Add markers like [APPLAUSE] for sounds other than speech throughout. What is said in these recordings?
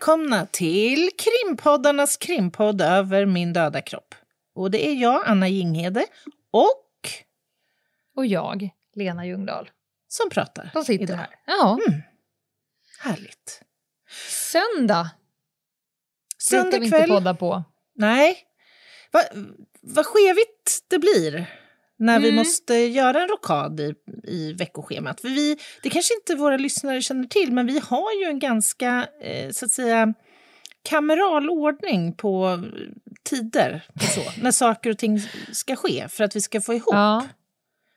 Välkomna till krimpoddarnas krimpodd över min döda kropp. Och det är jag, Anna Jinghede, och Och jag, Lena Ljungdahl, som pratar som sitter idag. här. Ja, Härligt. söndag Söndag brukar vi inte kväll. podda på. Nej. Va, vad skevigt det blir när vi Mm. måste göra en rockad i, i veckoschemat. För vi, det kanske inte våra lyssnare känner till, men vi har ju en ganska, eh, så att säga, kameral ordning på tider och så, [LAUGHS] när saker och ting ska ske för att vi ska få ihop Ja.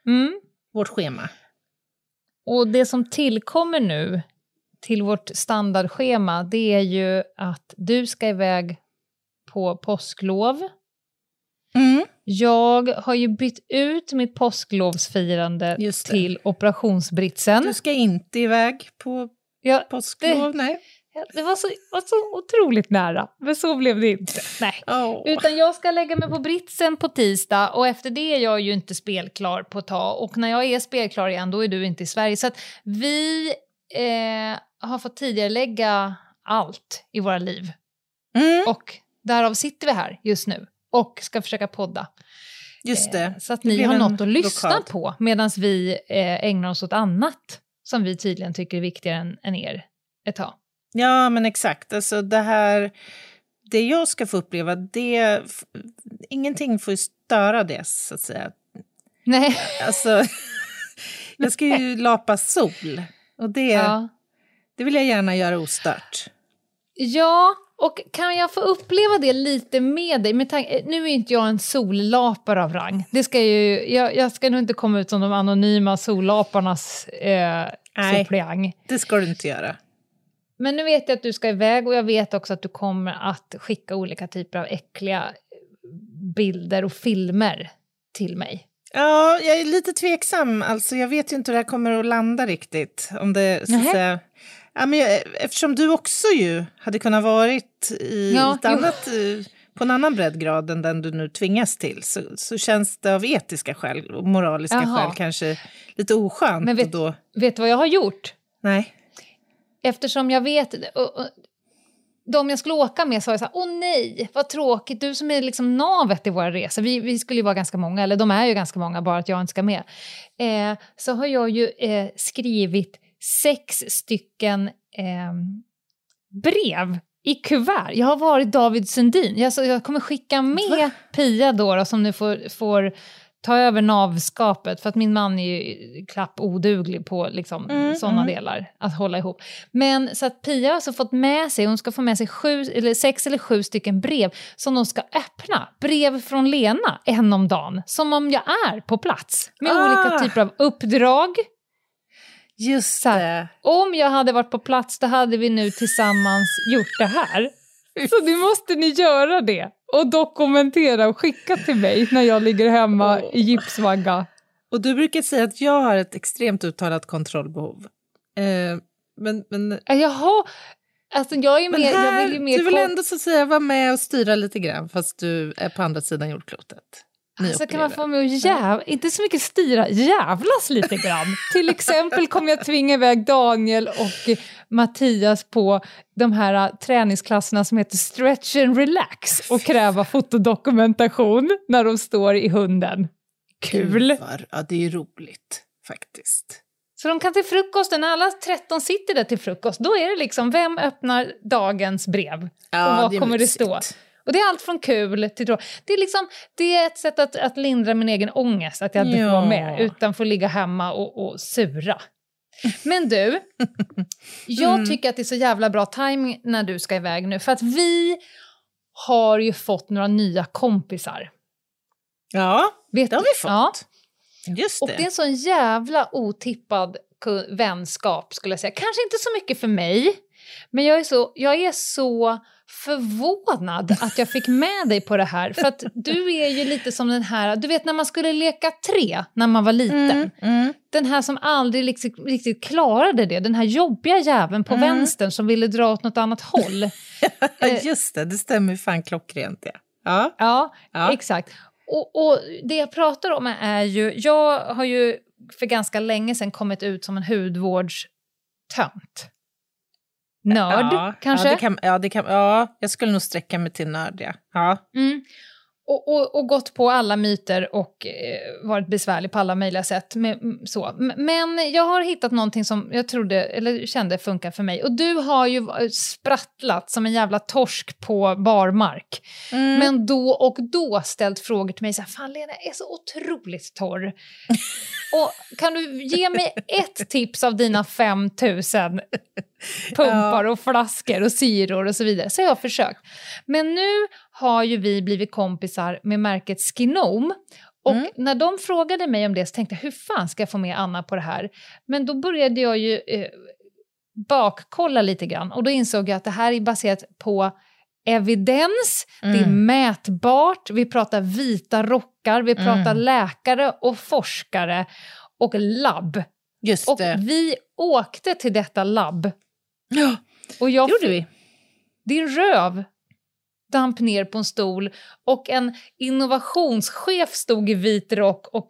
Mm. vårt schema. Och det som tillkommer nu till vårt standardschema det är ju att du ska iväg på påsklov. Mm. Jag har ju bytt ut mitt påsklovsfirande det. till operationsbritsen. Du ska inte iväg på Ja, påsklov, nej. det var så, var så otroligt nära, men så blev det inte. Nej. Åh. Utan jag ska lägga mig på britsen på tisdag och efter det är jag ju inte spelklar på ett tag. Och när jag är spelklar igen då är du inte i Sverige. Så att vi eh, har fått tidigare lägga allt i våra liv. Mm, Och därav sitter vi här just nu och ska försöka podda. just det. Eh, Så att ni har något att lyssna rockad. på medan vi eh, ägnar oss åt annat som vi tydligen tycker är viktigare än, än er ett tag. Ja, men exakt. Alltså det här, det jag ska få uppleva, det, ingenting får ju störa det, så att säga. Nej. Alltså, [LAUGHS] jag ska ju lapa sol och det, Ja. det vill jag gärna göra ostört. Ja, och kan jag få uppleva det lite med dig? Med nu är inte jag en sollapare av rang. Det ska ju, jag, jag ska nog inte komma ut som de anonyma sollaparnas eh, Nej. suppleant. Det ska du inte göra. Men nu vet jag att du ska iväg och jag vet också att du kommer att skicka olika typer av äckliga bilder och filmer till mig. Ja, jag är lite tveksam. Alltså, jag vet ju inte hur det här kommer att landa riktigt. Om det, så säga, ja, men jag, eftersom du också ju hade kunnat varit i Ja, ett annat, eh, på en annan breddgrad än den du nu tvingas till så, så känns det av etiska skäl och moraliska Jaha. skäl kanske lite oskönt. Men vet- då, Vet du vad jag har gjort? nej. Eftersom jag vet... Och, och, de jag skulle åka med sa så här, åh nej, vad tråkigt, du som är liksom navet i våra resor, vi, vi skulle ju vara ganska många, eller de är ju ganska många, bara att jag inte ska med. Eh, så har jag ju eh, skrivit sex stycken eh, brev i kuvert. Jag har varit David Sundin, jag, så jag kommer skicka med Pia då, då som nu får, får ta över navskapet, för att min man är ju klapp oduglig på liksom, Mm, sådana mm. delar, att hålla ihop. Men så att Pia har alltså fått med sig, hon ska få med sig sju, eller sex eller sju stycken brev som de ska öppna. Brev från Lena, en om dagen, som om jag är på plats. Med Ah. olika typer av uppdrag. Just Så här. Om jag hade varit på plats, då hade vi nu tillsammans gjort det här. Så nu måste ni göra det och dokumentera och skicka till mig när jag ligger hemma Åh. i gipsvagga. Och du brukar säga att jag har ett extremt uttalat kontrollbehov. Eh, men, men, Äh, Jaha, alltså jag är men mer... jag här, vill ju mer du vill ändå så att säga vara med och styra lite grann fast du är på andra sidan jordklotet. Alltså kan man få mig att jäv... inte så mycket styra, jävlas lite grann. Till exempel kommer jag tvinga iväg Daniel och Mattias på de här eh, träningsklasserna som heter Stretch and Relax och kräva fotodokumentation när de står i hunden. Kul! Gud, vad- Ja, det är roligt faktiskt. Så de kan till frukosten, när alla 13 sitter där till frukost, då är det liksom, vem öppnar dagens brev? Ja, och vad det kommer det mysigt. stå? Och det är allt från kul till tråkigt. Det är, liksom, det är ett sätt att, att lindra min egen ångest, att jag inte får Ja. vara med, utan får ligga hemma och, och sura. Men du, [LAUGHS] jag Mm. tycker att det är så jävla bra timing när du ska iväg nu. För att vi har ju fått några nya kompisar. Ja, Vet det har vi fått. Ja. Just Och det. det är en sån jävla otippad vänskap skulle jag säga. Kanske inte så mycket för mig, men jag är så, jag är så förvånad att jag fick med dig på det här. För att du är ju lite som den här, du vet när man skulle leka tre när man var liten. Mm, mm. Den här som aldrig riktigt, riktigt klarade det, den här jobbiga jäveln på Mm. vänstern som ville dra åt något annat håll. [LAUGHS] Ja, Just det, det stämmer ju fan klockrent. Ja. Ja. Ja, Ja. exakt. Och, och det jag pratar om är ju, jag har ju för ganska länge sedan kommit ut som en hudvårdstönt. Nörd, ja, kanske? Ja, det kan, ja, det kan, ja, jag skulle nog sträcka mig till nörd, ja. ja. Mm. Och, och, och gått på alla myter och eh, varit besvärlig på alla möjliga sätt. Med, så. Men jag har hittat någonting som jag trodde, eller kände funkar för mig. Och du har ju va- sprattlat som en jävla torsk på barmark. Mm. Men då och då ställt frågor till mig så här, fan Lena jag är så otroligt torr. [LAUGHS] och kan du ge mig ett tips av dina 5000 pumpar och flaskor och syror och så vidare? Så jag har försökt. Men nu har ju vi blivit kompisar med märket Skinom. Och Mm. när de frågade mig om det så tänkte jag, hur fan ska jag få med Anna på det här? Men då började jag ju eh, bakkolla lite grann och då insåg jag att det här är baserat på evidens, det är Mm. mätbart, vi pratar vita rockar, vi pratar Mm. läkare och forskare och labb. Just Och det. vi åkte till detta labb. Ja, Och jag gjorde vi. Din röv damp ner på en stol och en innovationschef stod i vit rock och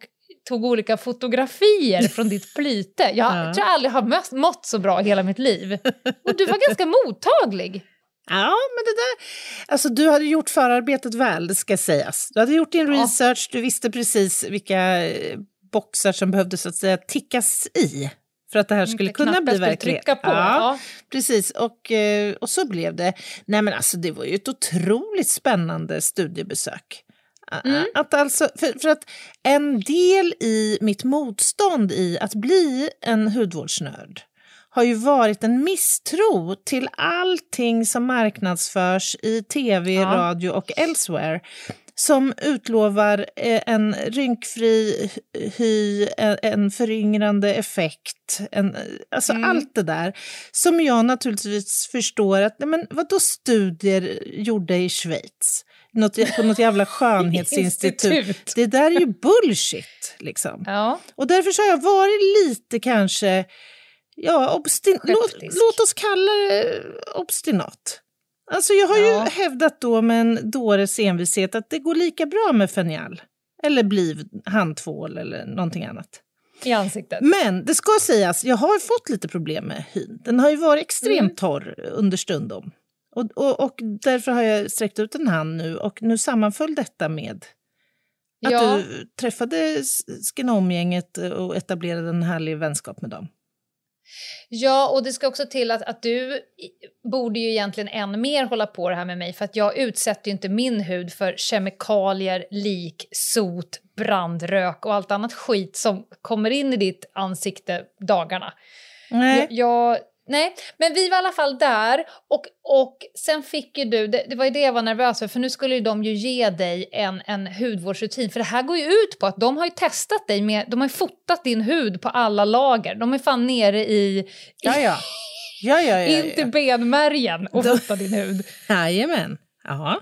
tog olika fotografier från ditt plyte. Jag [LAUGHS] Ja. tror jag aldrig har mått så bra hela mitt liv. Och du var ganska mottaglig. [LAUGHS] Ja, men det där... Alltså, du hade gjort förarbetet väl, det ska sägas. Du hade gjort din Ja. research, du visste precis vilka eh, boxar som behövde så att säga tickas i för att det här skulle kunna bli verklighet. trycka på. Ja. Precis, och, eh, och så blev det. Nej men alltså det var ju ett otroligt spännande studiebesök. Mm. Att alltså, för, för att en del i mitt motstånd i att bli en hudvårdsnörd har ju varit en misstro till allting som marknadsförs i tv, Ja. radio och elsewhere som utlovar eh, en rynkfri hy, en, föryngrande effekt, en, alltså Mm. allt det där som jag naturligtvis förstår att, men vadå studier gjorda i Schweiz? Något, på något jävla [LAUGHS] skönhetsinstitut. Institut. Det där är ju bullshit liksom. Ja. Och därför så har jag varit lite kanske, ja, obstin- låt, låt oss kalla det obstinat. Alltså jag har Ja. ju hävdat då med en dåres envishet att det går lika bra med fenial. Eller bliv handtvål eller någonting annat. I ansiktet. Men det ska sägas, jag har fått lite problem med hyn. Den har ju varit extremt Mm. torr understundom. Och, och, och därför har jag sträckt ut en hand nu och nu sammanföll detta med att Ja. du träffade S- Skenomgänget och etablerade en härlig vänskap med dem. Ja, och det ska också till att, att du borde ju egentligen än mer hålla på det här med mig för att jag utsätter ju inte min hud för kemikalier, lik, sot, brandrök och allt annat skit som kommer in i ditt ansikte dagarna. Nej. Jag, jag, nej, men vi var i alla fall där och, och sen fick ju du, det, det var ju det jag var nervös för, för nu skulle ju de ju ge dig en, en hudvårdsrutin, för det här går ju ut på att de har ju testat dig med, de har ju fotat din hud på alla lager, de är fan nere i, Ja, ja. Ja, ja, ja. in till benmärgen och Då- fotat din hud. Jajamän. Ja.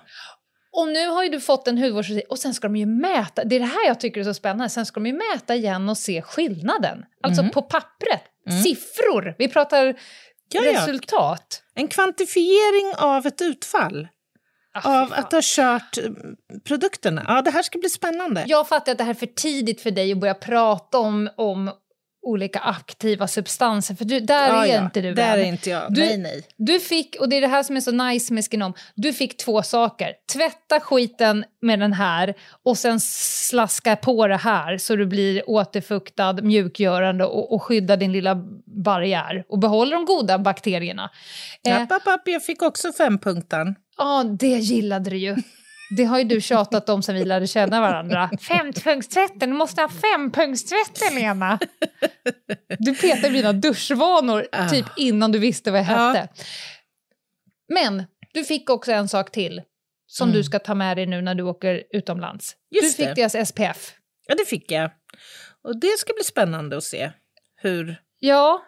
Och nu har ju du fått en hudvårdsrutin och sen ska de ju mäta, det är det här jag tycker är så spännande, sen ska de ju mäta igen och se skillnaden. Alltså Mm. på pappret, Mm. siffror, vi pratar Ja, ja. resultat. En kvantifiering av ett utfall Ah, av att ha kört eh, produkterna. Ja, det här ska bli spännande. Jag fattar att det här är för tidigt för dig att börja prata om, om olika aktiva substanser, för du, där ja, är ja. inte du Där än. är inte jag. Du- nej, nej. Du fick, och det är det här som är så nice med Skinom, du fick två saker. Tvätta skiten med den här och sen slaska på det här så du blir återfuktad, mjukgörande och, och skydda din lilla barriär och behåller de goda bakterierna. Eh, App, app, app, jag fick också fempunktan. Ja, det gillade du ju. Det har ju du tjatat om sen vi lärde känna varandra. Fempunktstvätten, du måste ha fempunktstvätten Lena! Du petade mina duschvanor Ah. typ innan du visste vad jag Ja. hette. Men du fick också en sak till som du ska ta med dig nu när du åker utomlands. Mm. Just du fick det. deras SPF. Ja, det fick jag. Och det ska bli spännande att se hur, Ja,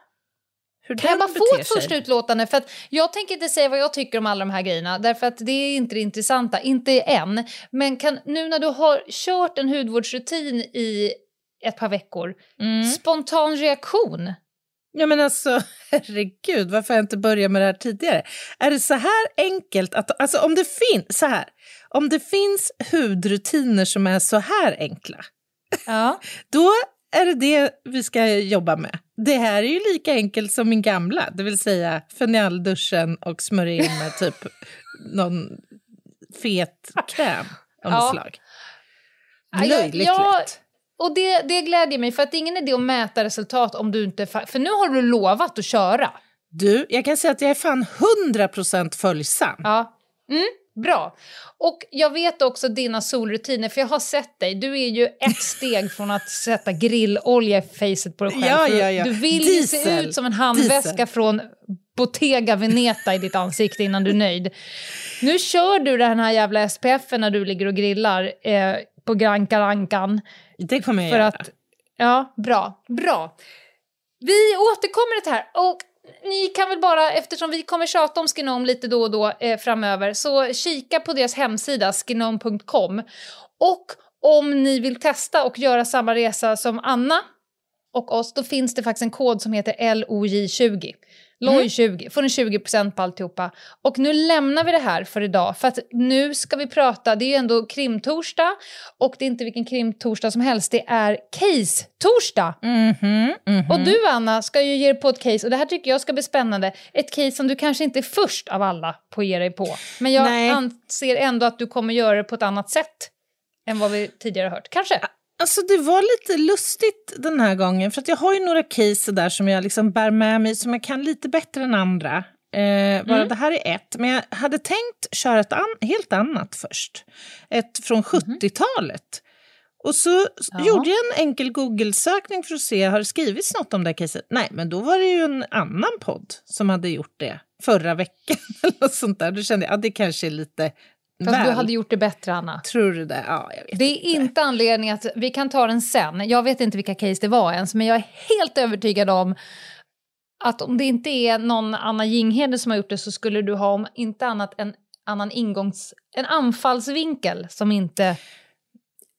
hur Kan jag bara få ett sig. första utlåtande? För att jag tänker inte säga vad jag tycker om alla de här grejerna, därför att det är inte det intressanta, inte än. Men kan, nu när du har kört en hudvårdsrutin i ett par veckor, Mm. spontan reaktion? Ja men alltså, [LAUGHS] herregud, varför har jag inte börjat med det här tidigare? Är det så här enkelt att, alltså om det finns, så här, om det finns hudrutiner som är så här enkla, Ja. [LAUGHS] då är det det vi ska jobba med. Det här är ju lika enkelt som min gamla, det vill säga fenalduschen och smörja in med [LAUGHS] typ någon fet kräm av Ja. något slag. Ja, Löjligt jag- lätt. Och det, det glädjer mig, för att det är ingen idé att mäta resultat om du inte... För nu har du lovat att köra. Du, jag kan säga att jag är fan 100% följsam. Ja. Mm, bra. Och jag vet också dina solrutiner, för jag har sett dig. Du är ju ett [LAUGHS] steg från att sätta grillolja i facet på dig själv. Ja, ja, ja. Du vill ju se ut som en handväska Diesel. från Bottega Veneta i ditt ansikte innan du är nöjd. Nu kör du den här jävla SPFen när du ligger och grillar eh, på Gran Carancan. Det kommer jag För göra. att, ja, bra, bra. Vi återkommer till det här. Och ni kan väl bara, eftersom vi kommer tjata om Skinom lite då och då eh, framöver, så kika på deras hemsida, skinom.com. Och om ni vill testa och göra samma resa som Anna och oss, då finns det faktiskt en kod som heter LOJ20. LOJ20, får ni 20% på alltihopa. Och nu lämnar vi det här för idag, för att nu ska vi prata, det är ju ändå krimtorsdag, och det är inte vilken krimtorsdag som helst, det är case-torsdag. Mhm, mhm. Och du Anna ska ju ge dig på ett case, och det här tycker jag ska bli spännande. Ett case som du kanske inte är först av alla på att ge dig på. Men jag Nej. anser ändå att du kommer göra det på ett annat sätt än vad vi tidigare har hört. Kanske? Alltså det var lite lustigt den här gången, för att jag har ju några case där som jag liksom bär med mig, som jag kan lite bättre än andra. Eh, bara det här är ett, men jag hade tänkt köra ett an- helt annat först. Ett från 70-talet. Och så Ja. gjorde jag en enkel Google-sökning för att se, har det skrivits något om det här caset? Nej, men då var det ju en annan podd som hade gjort det förra veckan. [LAUGHS] eller sånt där. Då kände jag, ja det kanske är lite Fast väl. du hade gjort det bättre Anna. Tror du det? Ja, jag vet Det är inte anledning att, vi kan ta den sen, jag vet inte vilka case det var ens, men jag är helt övertygad om att om det inte är någon Anna Jinghede som har gjort det så skulle du ha om inte annat en annan ingångs... En anfallsvinkel som inte...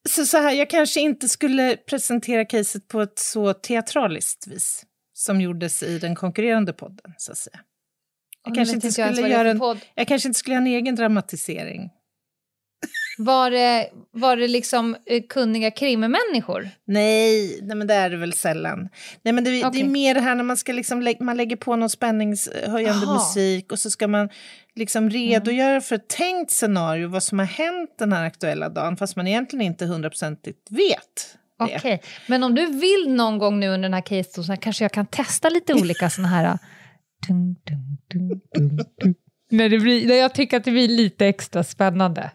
Så, så här, jag kanske inte skulle presentera caset på ett så teatraliskt vis som gjordes i den konkurrerande podden, så att säga. Jag, kanske inte skulle det göra en, podd. jag kanske inte skulle göra en egen dramatisering. Var det, var det liksom eh, kunniga krimmänniskor? Nej, nej, men det är det väl sällan. Nej, men det, det Okej. är mer det här när man, ska liksom, lä- man lägger på någon spänningshöjande Aha. musik och så ska man liksom redogöra för ett tänkt scenario, vad som har hänt den här aktuella dagen, fast man egentligen inte hundraprocentigt vet det. Okej, men om du vill någon gång nu under den här case så kanske jag kan testa lite olika såna här... uh, Dun, dun, dun, dun, dun. När, det blir, när jag tycker att det blir lite extra spännande.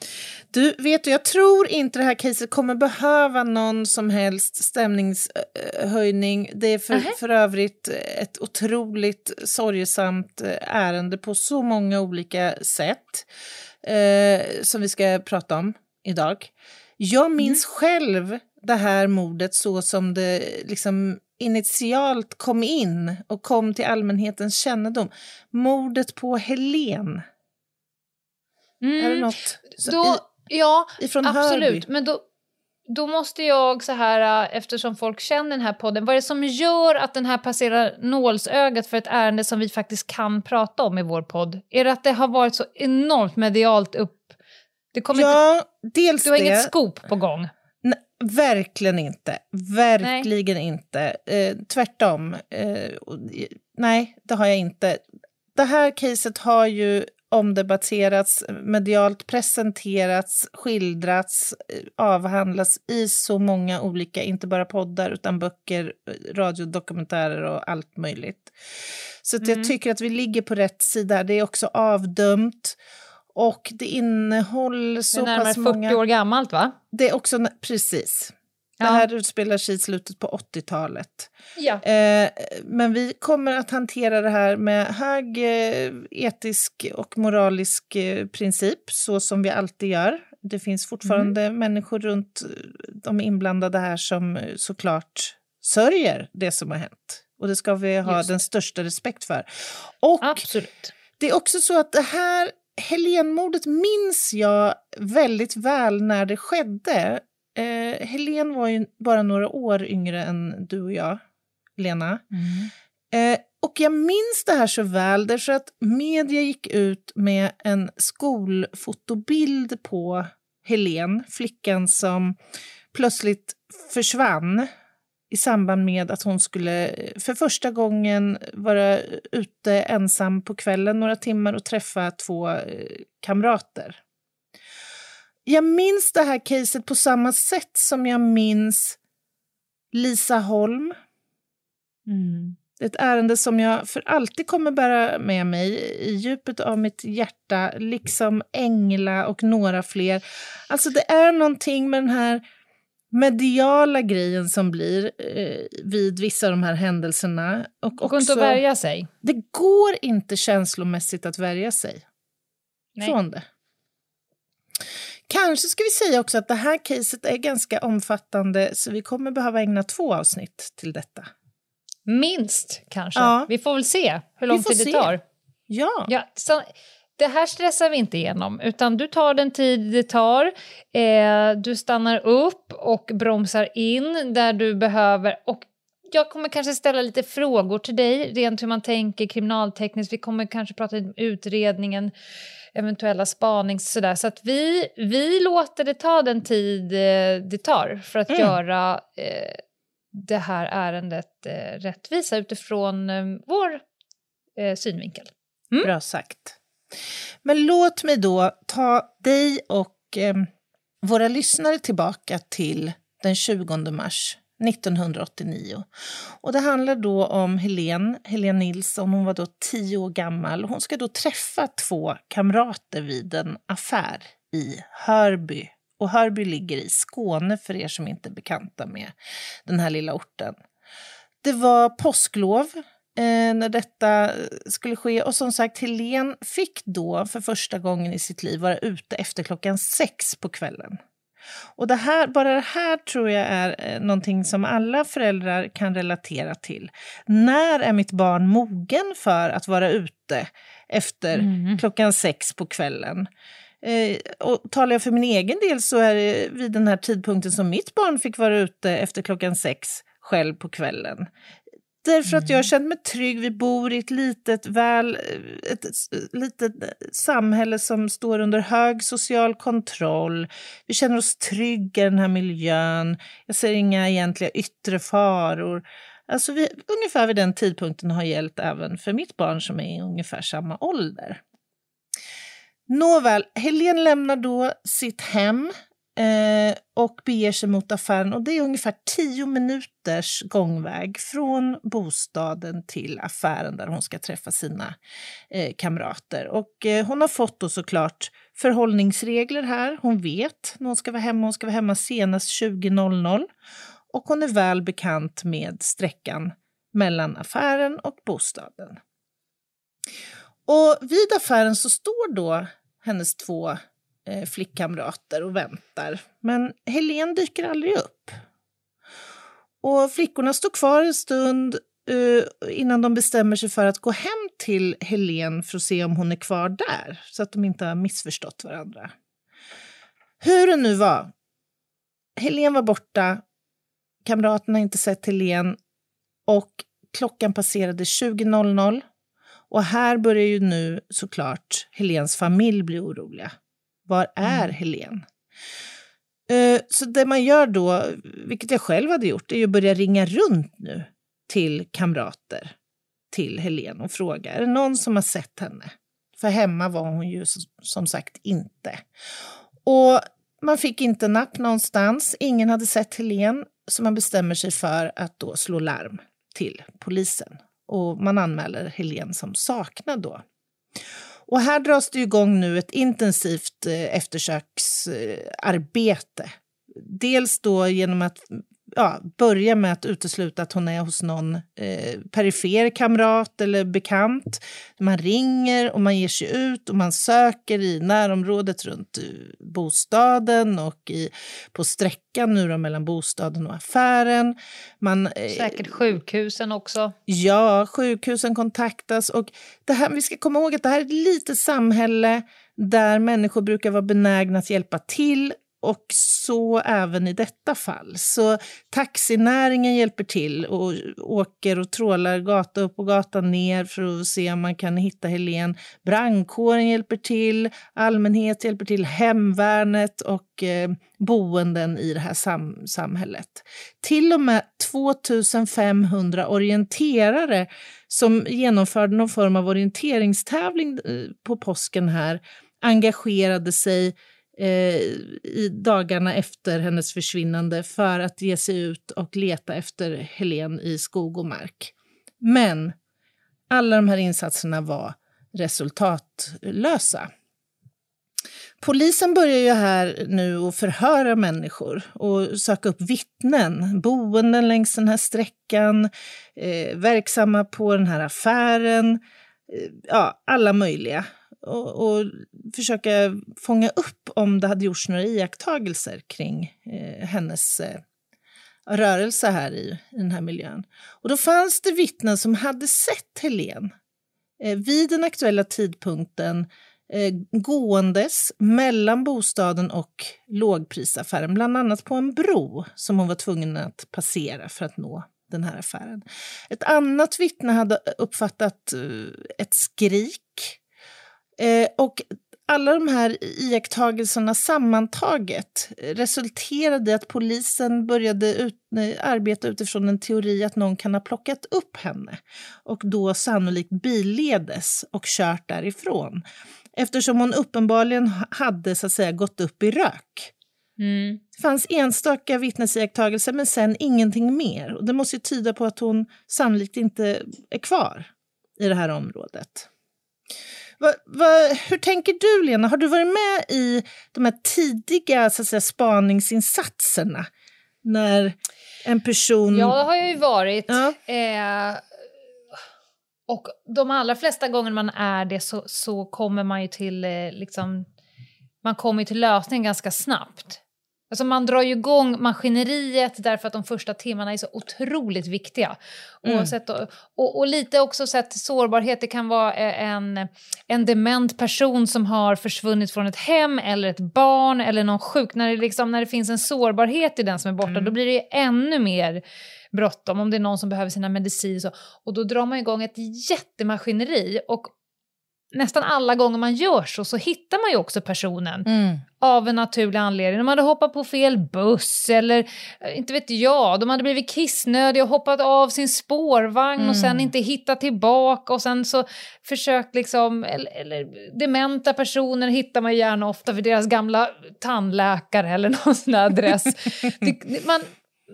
Du, vet du, jag tror inte det här caset kommer behöva någon som helst stämningshöjning. Det är för, Nähä. för övrigt ett otroligt sorgesamt eh, ärende på så många olika sätt eh, som vi ska prata om idag. Jag minns själv det här mordet så som det liksom initialt kom in och kom till allmänhetens kännedom. Mordet på Helen. Är det något? Mm. Då, ja, ifrån absolut. Hörby. Men då, då måste jag så här, äh, eftersom folk känner den här podden, vad är det som gör att den här passerar nålsögat för ett ärende som vi faktiskt kan prata om i vår podd? Är det att det har varit så enormt medialt upp? Det kommer inte, Ja, dels du har det. inget scoop på gång? Nej, verkligen inte. Verkligen inte. Eh, tvärtom. Eh, nej, det har jag inte. Det här caset har ju omdebatterats, medialt presenterats, skildrats, eh, avhandlats i så många olika, inte bara poddar, utan böcker, eh, radiodokumentärer och allt möjligt. Så att jag tycker att vi ligger på rätt sida. Det är också avdömt. Och det innehåller så det är närmare pass 40 många... år gammalt, va? Det är också, precis. Det Ja. här utspelar sig i slutet på 80-talet. Ja. Eh, men vi kommer att hantera det här med hög eh, etisk och moralisk eh, princip, så som vi alltid gör. Det finns fortfarande människor runt eh, de inblandade här som eh, såklart sörjer det som har hänt. Och det ska vi ha Just den största respekt för. Och Absolut. det är också så att det här Helenmordet minns jag väldigt väl när det skedde. Eh, Helen var ju bara några år yngre än du och jag, Lena. Eh, och jag minns det här så väl därför att media gick ut med en skolfotobild på Helen, flickan som plötsligt försvann i samband med att hon skulle eh, för första gången vara ute ensam på kvällen några timmar och träffa två eh, kamrater. Jag minns det här caset på samma sätt som jag minns Lisa Holm. Mm. Ett ärende som jag för alltid kommer bära med mig i djupet av mitt hjärta, liksom Engla och några fler. Alltså det är någonting med den här mediala grejen som blir eh, vid vissa av de här händelserna. Och Det går inte att värja sig. Det går inte känslomässigt att värja sig Nej. från det. Kanske ska vi säga också att det här caset är ganska omfattande så vi kommer behöva ägna två avsnitt till detta. Minst, kanske. Ja. Vi får väl se hur lång tid det se. tar. Ja, Ja, så, det här stressar vi inte igenom, utan du tar den tid det tar. Eh, du stannar upp och bromsar in där du behöver. Och jag kommer kanske ställa lite frågor till dig, rent hur man tänker kriminaltekniskt. Vi kommer kanske prata om utredningen, eventuella spanings sådär. Så att vi, vi låter det ta den tid eh, det tar för att Mm. göra eh, det här ärendet eh, rättvisa utifrån eh, vår eh, synvinkel. Mm. bra sagt. Men låt mig då ta dig och eh, våra lyssnare tillbaka till den 20 mars 1989. Och det handlar då om Helen, Helen Nilsson. Hon var då tio år gammal. Hon ska då träffa två kamrater vid en affär i Hörby. Och Hörby ligger i Skåne för er som inte är bekanta med den här lilla orten. Det var påsklov när detta skulle ske. Och som sagt, Helen fick då för första gången i sitt liv vara ute efter klockan sex på kvällen. Och det här, bara det här tror jag är eh, någonting som alla föräldrar kan relatera till. När är mitt barn mogen för att vara ute efter klockan sex på kvällen? Eh, och talar jag för min egen del så är det vid den här tidpunkten som mitt barn fick vara ute efter klockan sex själv på kvällen. Därför att jag känner mig trygg. Vi bor i ett litet, väl, ett litet samhälle som står under hög social kontroll. Vi känner oss trygga i den här miljön. Jag ser inga egentliga yttre faror. Alltså vi, ungefär vid den tidpunkten har gällt även för mitt barn som är i ungefär samma ålder. Nåväl, Helene lämnar då sitt hem eh, och beger sig mot affären. Och det är ungefär tio minuters gångväg från bostaden till affären där hon ska träffa sina eh, kamrater. Och eh, hon har fått då såklart förhållningsregler här. Hon vet när hon ska vara hemma. Hon ska vara hemma senast 20.00. Och hon är väl bekant med sträckan mellan affären och bostaden. Och vid affären så står då hennes två eh, flickkamrater och väntar. Men Helen dyker aldrig upp. Och flickorna står kvar en stund eh, innan de bestämmer sig för att gå hem till Helen för att se om hon är kvar där, så att de inte har missförstått varandra. Hur det nu var, Helen var borta, kamraterna har inte sett Helen och klockan passerade 20.00 och här börjar ju nu såklart Helens familj bli oroliga. Var är Helen? Eh, Så det man gör då, vilket jag själv hade gjort, är att börja ringa runt nu till kamrater till Helen och fråga, är det någon som har sett henne? För hemma var hon ju som- som sagt inte. Och man fick inte napp någonstans, ingen hade sett Helen, så man bestämmer sig för att då slå larm till polisen. Och man anmäler Helen som saknad då. Och här dras det igång nu ett intensivt eh, eftersöksarbete. Dels då genom att ja, börja med att utesluta att hon är hos någon eh, perifer kamrat eller bekant. Man ringer och man ger sig ut och man söker i närområdet runt eh, bostaden och i, på sträckan nu då mellan bostaden och affären. Man, eh, Säkert sjukhusen också. Ja, sjukhusen kontaktas. Och det här, vi ska komma ihåg att det här är ett litet samhälle där människor brukar vara benägna att hjälpa till och så även i detta fall. Så taxinäringen hjälper till och åker och trålar gata upp och gata ner för att se om man kan hitta Helen. Brandkåren hjälper till, allmänhet hjälper till, hemvärnet och eh, boenden i det här sam samhället. Till och med 2500 orienterare som genomförde någon form av orienteringstävling eh, på påsken här engagerade sig Eh, i dagarna efter hennes försvinnande för att ge sig ut och leta efter Helen i skog och mark. Men alla de här insatserna var resultatlösa. Polisen börjar ju här nu att förhöra människor och söka upp vittnen, boenden längs den här sträckan, eh, verksamma på den här affären, eh, ja, alla möjliga och, och, försöka fånga upp om det hade gjorts några iakttagelser kring eh, hennes eh, rörelse här i, i den här miljön. Och då fanns det vittnen som hade sett Helen eh, vid den aktuella tidpunkten eh, gåendes mellan bostaden och lågprisaffären, bland annat på en bro som hon var tvungen att passera för att nå den här affären. Ett annat vittne hade uppfattat eh, ett skrik Eh, och alla de här iakttagelserna sammantaget resulterade i att polisen började ut, arbeta utifrån en teori att någon kan ha plockat upp henne och då sannolikt billedes och kört därifrån eftersom hon uppenbarligen hade så att säga gått upp i rök. Mm. Det fanns enstaka vittnesiakttagelser men sen ingenting mer. Och det måste tyda på att hon sannolikt inte är kvar i det här området. Va, va, hur tänker du, Lena? Har du varit med i de här tidiga så att säga, spaningsinsatserna? När en person... Ja, det har jag ju varit. Ja. Eh, och de allra flesta gånger man är det så, så kommer man ju till, eh, liksom, man kommer till lösning ganska snabbt. Alltså man drar ju igång maskineriet därför att de första timmarna är så otroligt viktiga. Mm. Oavsett, och, och, lite också sett sårbarhet, det kan vara eh, en, en dement person som har försvunnit från ett hem eller ett barn eller någon sjuk. När det, liksom, när det finns en sårbarhet i den som är borta mm. då blir det ännu mer bråttom om det är någon som behöver sina mediciner. Och då drar man igång ett jättemaskineri. Och nästan alla gånger man gör så, så hittar man ju också personen mm. av en naturlig anledning. De hade hoppat på fel buss eller eh, inte vet jag, de hade blivit kissnödiga och hoppat av sin spårvagn mm. och sen mm. inte hittat tillbaka och sen så försökt liksom, eller, eller dementa personer hittar man gärna ofta för deras gamla tandläkare eller [LAUGHS] någon sån där adress. [LAUGHS] det, man,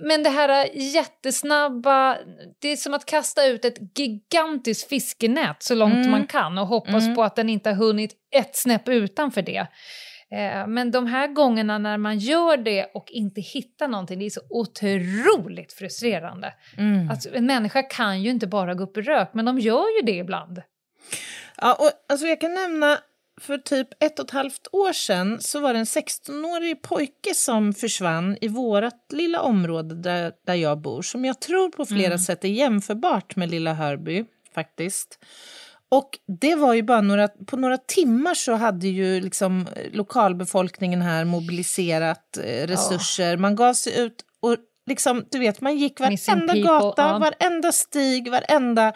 men det här jättesnabba, det är som att kasta ut ett gigantiskt fiskenät så långt mm. man kan och hoppas mm. på att den inte har hunnit ett snäpp utanför det. Eh, men de här gångerna när man gör det och inte hittar någonting, det är så otroligt frustrerande. Mm. Alltså, en människa kan ju inte bara gå upp i rök, men de gör ju det ibland. Ja, och, alltså jag kan nämna för typ ett och ett halvt år sedan så var det en 16-årig pojke som försvann i vårt lilla område där, där jag bor som jag tror på flera mm. sätt är jämförbart med lilla Hörby faktiskt. Och det var ju bara några, på några timmar så hade ju liksom lokalbefolkningen här mobiliserat eh, resurser. Oh. Man gav sig ut liksom, du vet, man gick varenda gata, ja. varenda stig, varenda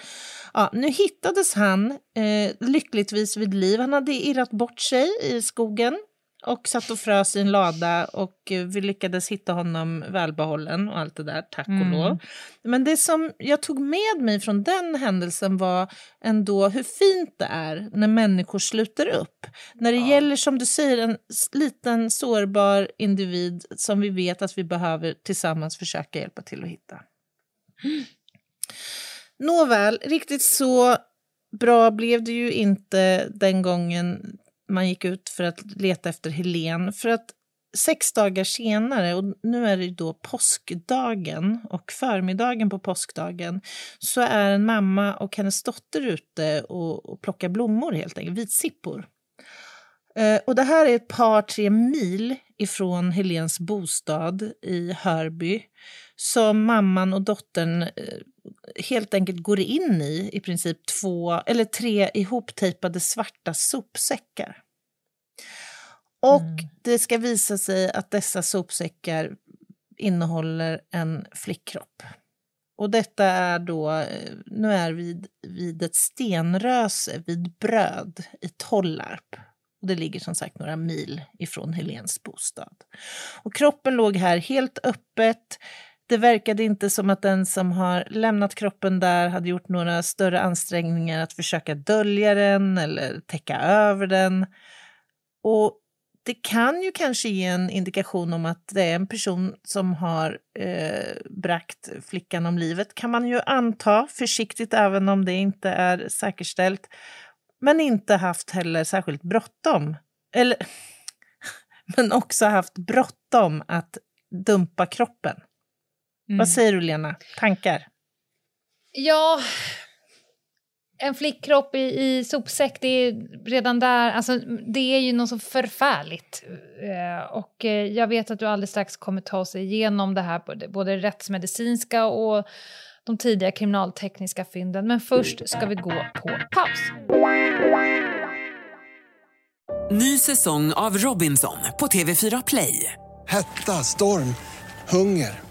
Ja, nu hittades han eh, lyckligtvis vid liv. Han hade irrat bort sig i skogen och satt och frös i en lada och eh, vi lyckades hitta honom välbehållen och allt det där, tack och mm. lov. Men det som jag tog med mig från den händelsen var ändå hur fint det är när människor sluter upp. När det ja. gäller, som du säger, en liten sårbar individ som vi vet att vi behöver tillsammans försöka hjälpa till att hitta. Mm. Nåväl, riktigt så bra blev det ju inte den gången man gick ut för att leta efter Helen. För att sex dagar senare, och nu är det då påskdagen och förmiddagen på påskdagen, så är en mamma och hennes dotter ute och, och plockar blommor helt enkelt, vitsippor. Eh, och det här är ett par, tre mil ifrån Helens bostad i Hörby som mamman och dottern eh, helt enkelt går in i, i princip två eller tre ihoptejpade svarta sopsäckar. Och mm. det ska visa sig att dessa sopsäckar innehåller en flickkropp. Och detta är då, eh, nu är vi vid ett stenröse vid Bröd i Tollarp. Och det ligger som sagt några mil ifrån Helens bostad. Och kroppen låg här helt öppet. Det verkade inte som att den som har lämnat kroppen där hade gjort några större ansträngningar att försöka dölja den eller täcka över den. Och det kan ju kanske ge en indikation om att det är en person som har eh, bragt flickan om livet, kan man ju anta försiktigt även om det inte är säkerställt. Men inte haft heller särskilt bråttom. Eller, [LAUGHS] men också haft bråttom att dumpa kroppen. Mm. Vad säger du, Lena? Tankar? Ja, en flickkropp i, i sopsäck, det är redan där, alltså det är ju något så förfärligt. Eh, och eh, jag vet att du alldeles strax kommer ta oss igenom det här, både, både rättsmedicinska och de tidiga kriminaltekniska fynden. Men först ska vi gå på paus. Ny säsong av Robinson på TV4 Play. Hetta, storm, hunger.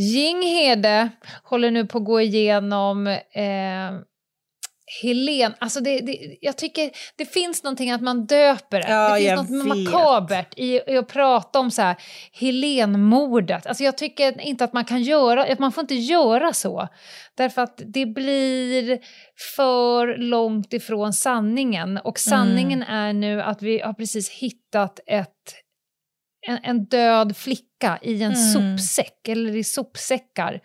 Jinghede håller nu på att gå igenom eh, Helen, alltså det, det, jag tycker det finns någonting att man döper det. Ja, det finns något vet. makabert i, i, att prata om så här, Helenmordet. Alltså jag tycker inte att man kan göra, att man får inte göra så. Därför att det blir för långt ifrån sanningen. Och sanningen mm. är nu att vi har precis hittat ett en, en död flicka i en mm. sopsäck eller i sopsäckar.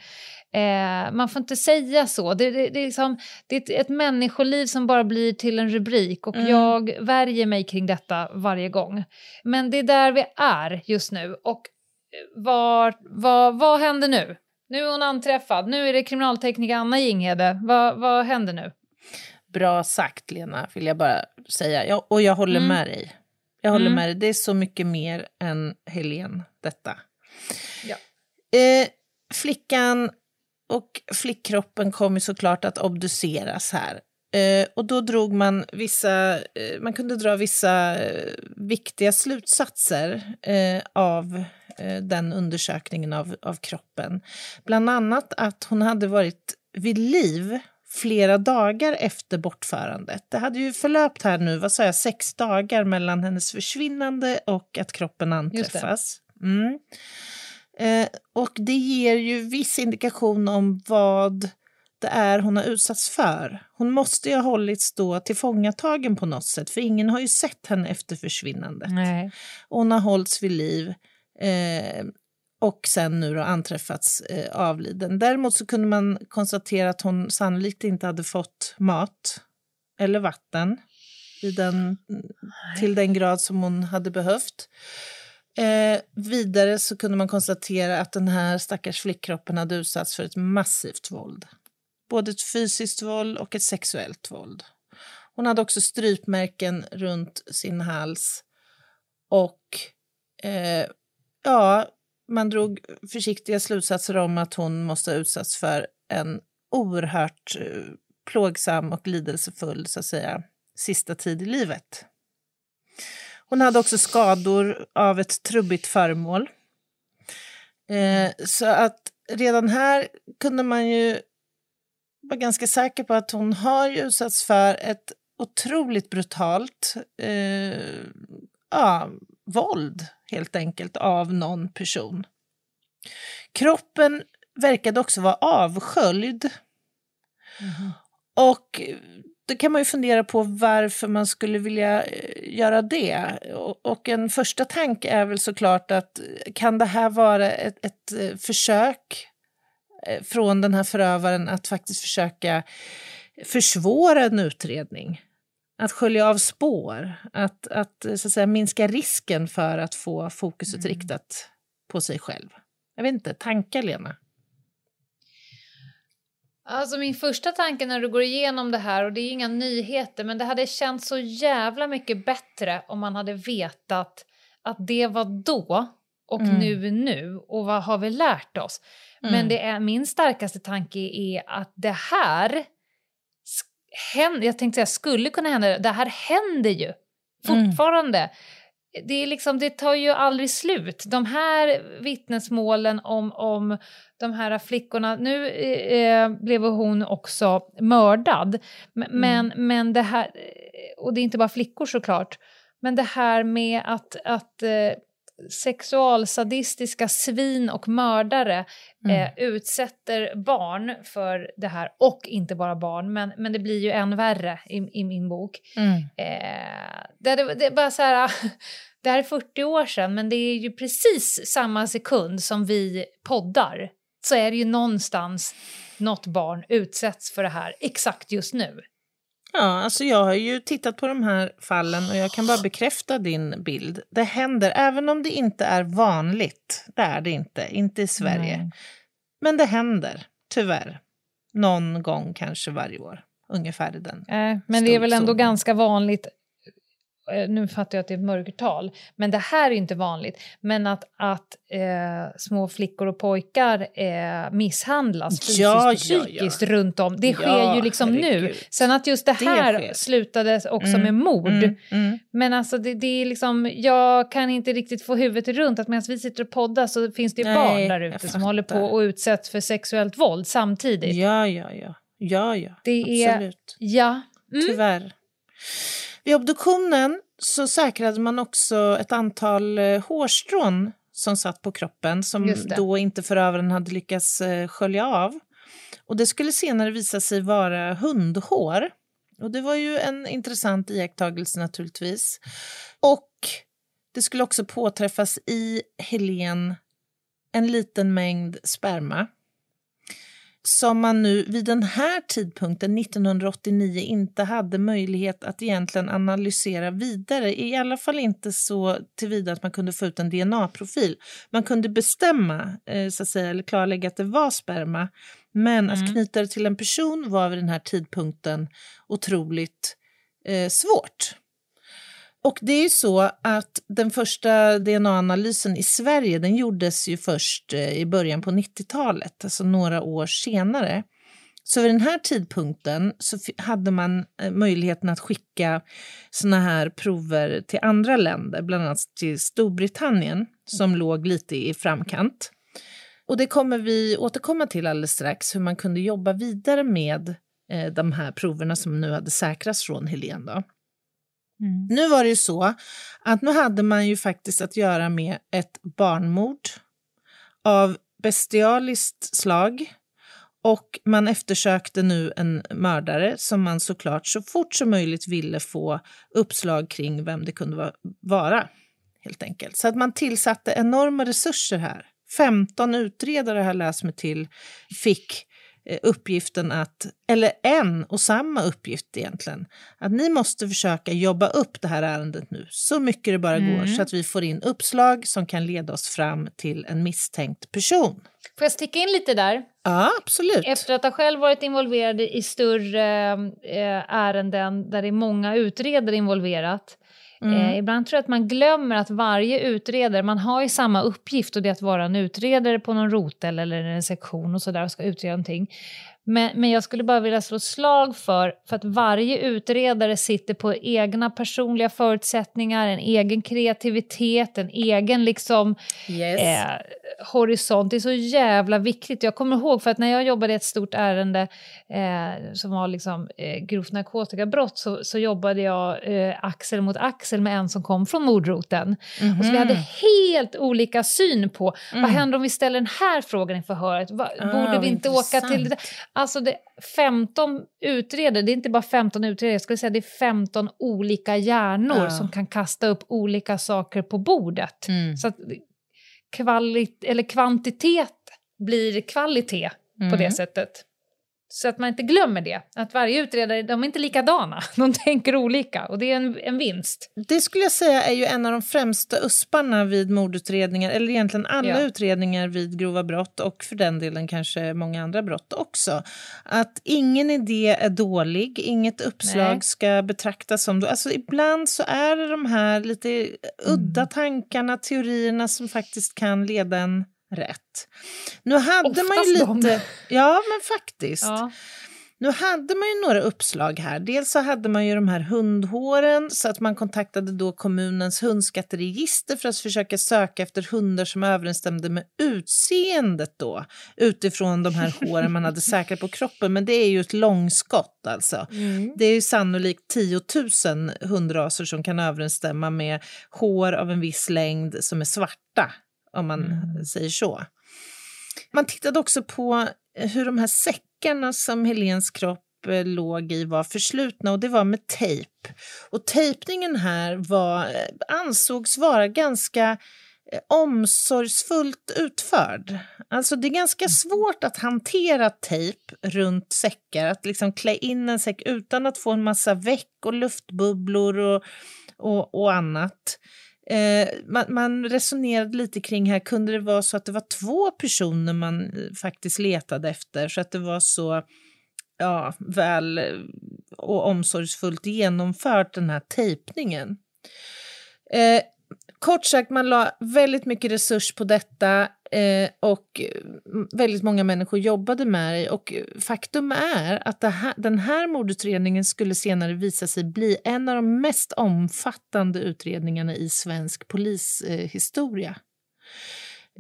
Eh, man får inte säga så. Det, det, det, är liksom, det är ett, ett människoliv som bara blir till en rubrik och mm. jag värjer mig kring detta varje gång. Men det är där vi är just nu och eh, vad, vad, vad händer nu? Nu är hon anträffad, nu är det kriminaltekniker Anna Jinghede. Vad, vad händer nu? Bra sagt Lena, vill jag bara säga. Jag, och jag håller mm. med dig. Jag håller mm. med dig. Det är så mycket mer än Helen, detta. Ja. Eh, flickan och flickkroppen kommer såklart att obduceras här. Eh, och då drog man vissa, eh, man kunde dra vissa eh, viktiga slutsatser eh, av eh, den undersökningen av, av kroppen. Bland annat att hon hade varit vid liv flera dagar efter bortförandet. Det hade ju förlöpt här nu, vad sa jag, sex dagar mellan hennes försvinnande och att kroppen anträffas. Mm. Eh, och det ger ju viss indikation om vad det är hon har utsatts för. Hon måste ju ha hållits då tillfångatagen på något sätt, för ingen har ju sett henne efter försvinnandet. Nej. hon har hållits vid liv. Eh, och sen nu då anträffats eh, avliden. Däremot så kunde man konstatera att hon sannolikt inte hade fått mat eller vatten i den, till den grad som hon hade behövt. Eh, vidare så kunde man konstatera att den här stackars flickkroppen hade utsatts för ett massivt våld. Både ett fysiskt våld och ett sexuellt våld. Hon hade också strypmärken runt sin hals och eh, ja, man drog försiktiga slutsatser om att hon måste ha utsatts för en oerhört eh, plågsam och lidelsefull så att säga, sista tid i livet. Hon hade också skador av ett trubbigt föremål. Eh, så att redan här kunde man ju vara ganska säker på att hon har utsatts för ett otroligt brutalt eh, ja, våld, helt enkelt, av någon person. Kroppen verkade också vara avsköljd. Mm. Och då kan man ju fundera på varför man skulle vilja eh, göra det. Och en första tanke är väl såklart att kan det här vara ett, ett eh, försök eh, från den här förövaren att faktiskt försöka försvåra en utredning? Att skölja av spår, att, att, så att säga, minska risken för att få fokuset mm. riktat på sig själv. Jag vet inte, tankar Lena? Alltså min första tanke när du går igenom det här, och det är inga nyheter, men det hade känts så jävla mycket bättre om man hade vetat att det var då och mm. nu nu och vad har vi lärt oss? Mm. Men det är, min starkaste tanke är att det här händer, jag tänkte säga skulle kunna hända, det här händer ju mm. fortfarande. Mm det, är liksom, det tar ju aldrig slut. De här vittnesmålen om, om de här flickorna, nu eh, blev hon också mördad, men, mm. men det här, och det är inte bara flickor såklart, men det här med att, att eh, sexualsadistiska svin och mördare mm. eh, utsätter barn för det här, och inte bara barn, men, men det blir ju än värre i, i min bok. Mm. Eh, det, det, bara så här, [LAUGHS] det här är 40 år sedan, men det är ju precis samma sekund som vi poddar så är det ju någonstans något barn utsätts för det här exakt just nu. Ja, alltså jag har ju tittat på de här fallen och jag kan bara bekräfta din bild. Det händer, även om det inte är vanligt. Det är det inte, inte i Sverige. Nej. Men det händer, tyvärr. Någon gång kanske varje år. Ungefär i den. Äh, men det är väl ändå ganska vanligt nu fattar jag att det är ett mörkertal, men det här är inte vanligt. Men att, att eh, små flickor och pojkar eh, misshandlas fysiskt ja, och psykiskt ja, ja. runt om, det sker ju liksom herregud. nu. Sen att just det här det slutade också mm, med mord. Mm, mm. Men alltså det, det, är liksom, jag kan inte riktigt få huvudet runt att medan vi sitter och poddar så finns det Nej, barn där ute som håller på och utsätts för sexuellt våld samtidigt. Ja, ja, ja. Ja, ja. Det Absolut. Är, ja. Mm. Tyvärr. Vid obduktionen så säkrade man också ett antal eh, hårstrån som satt på kroppen som då inte förövaren hade lyckats eh, skölja av. Och det skulle senare visa sig vara hundhår. Och det var ju en intressant iakttagelse naturligtvis. Och det skulle också påträffas i Helen en liten mängd sperma som man nu vid den här tidpunkten, 1989, inte hade möjlighet att egentligen analysera vidare. I alla fall inte så tillvida att man kunde få ut en DNA-profil. Man kunde bestämma, eh, så att säga, eller klarlägga att det var sperma. Men mm. att knyta det till en person var vid den här tidpunkten otroligt eh, svårt. Och det är ju så att den första DNA-analysen i Sverige den gjordes ju först eh, i början på 90-talet, alltså några år senare. Så vid den här tidpunkten så hade man eh, möjligheten att skicka såna här prover till andra länder, bland annat till Storbritannien som låg lite i framkant. Och det kommer vi återkomma till alldeles strax, hur man kunde jobba vidare med eh, de här proverna som nu hade säkrats från Helen. Då. Mm. Nu var det ju så att nu hade man ju faktiskt att göra med ett barnmord av bestialiskt slag och man eftersökte nu en mördare som man såklart så fort som möjligt ville få uppslag kring vem det kunde vara. helt enkelt. Så att man tillsatte enorma resurser här. 15 utredare har jag läst mig till fick Eh, uppgiften att, eller en och samma uppgift egentligen, att ni måste försöka jobba upp det här ärendet nu så mycket det bara mm. går så att vi får in uppslag som kan leda oss fram till en misstänkt person. Får jag sticka in lite där? Ja, absolut. Efter att ha själv varit involverad i större äh, ärenden där det är många utredare involverat Mm. Eh, ibland tror jag att man glömmer att varje utredare, man har ju samma uppgift och det är att vara en utredare på någon rotel eller en sektion och sådär och ska utreda någonting. Men, men jag skulle bara vilja slå slag för, för att varje utredare sitter på egna personliga förutsättningar, en egen kreativitet, en egen liksom Yes. eh, horisont. Det är så jävla viktigt. Jag kommer ihåg, för att när jag jobbade i ett stort ärende eh, som var liksom, eh, grovt narkotikabrott så, så jobbade jag eh, axel mot axel med en som kom från mordroten. Och så vi hade helt olika syn på vad händer om vi ställer den här frågan i förhöret? Va, Ah, borde vi inte åka till... intressant. Alltså det, 15 utredare, det är inte bara 15 utredare, jag skulle säga det är 15 olika hjärnor Ja. som kan kasta upp olika saker på bordet. Mm. Så att kvalit eller kvantitet blir kvalitet på Mm. det sättet. Så att man inte glömmer det, att varje utredare, de är inte likadana, [LAUGHS] de tänker olika och det är en, en vinst. Det skulle jag säga är ju en av de främsta usparna vid mordutredningar, eller egentligen alla Ja. utredningar vid grova brott och för den delen kanske många andra brott också. Att ingen idé är dålig, inget uppslag Nej. ska betraktas som... Alltså ibland så är det de här lite udda Mm. tankarna, teorierna som faktiskt kan leda en rätt. Nu hade man ju Oftast de. lite... Ja, men faktiskt. Ja. Nu hade man ju några uppslag här. Dels så hade man ju de här hundhåren så att man kontaktade då kommunens hundskatteregister för att försöka söka efter hundar som överensstämde med utseendet då utifrån de här håren man hade säkrat på kroppen. Men det är ju ett långskott alltså. Det är ju sannolikt 10 000 hundraser som kan överensstämma med hår av en viss längd som är svarta, om man säger så. Man tittade också på hur de här säckarna som Helens kropp eh, låg i var förslutna och det var med tejp. Och tejpningen här var, eh, ansågs vara ganska eh, omsorgsfullt utförd. Alltså det är ganska svårt att hantera tejp runt säckar, att liksom klä in en säck utan att få en massa väck och luftbubblor och, och, och annat. Eh, man, man resonerade lite kring här, kunde det vara så att det var två personer man eh, faktiskt letade efter så att det var så ja, väl eh, och omsorgsfullt genomfört den här tejpningen. Eh, kort sagt, man la väldigt mycket resurs på detta eh, och eh, väldigt många människor jobbade med det. Och faktum är att här, den här mordutredningen skulle senare visa sig bli en av de mest omfattande utredningarna i svensk polishistoria.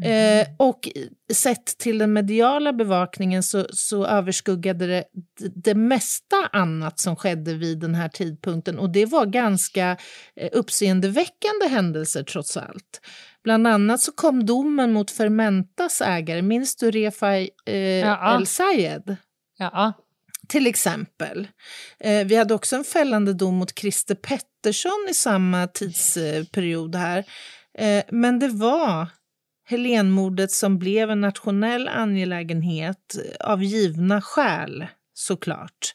Eh, och sett till den mediala bevakningen så, så överskuggade det det mesta annat som skedde vid den här tidpunkten och det var ganska eh, uppseendeväckande händelser trots allt. Bland annat så kom domen mot Fermentas ägare, minns du Refai eh, Ja. El Sayed? Ja. Till exempel. Eh, vi hade också en fällande dom mot Christer Pettersson i samma tidsperiod här. Eh, men det var Helenmordet som blev en nationell angelägenhet av givna skäl, såklart.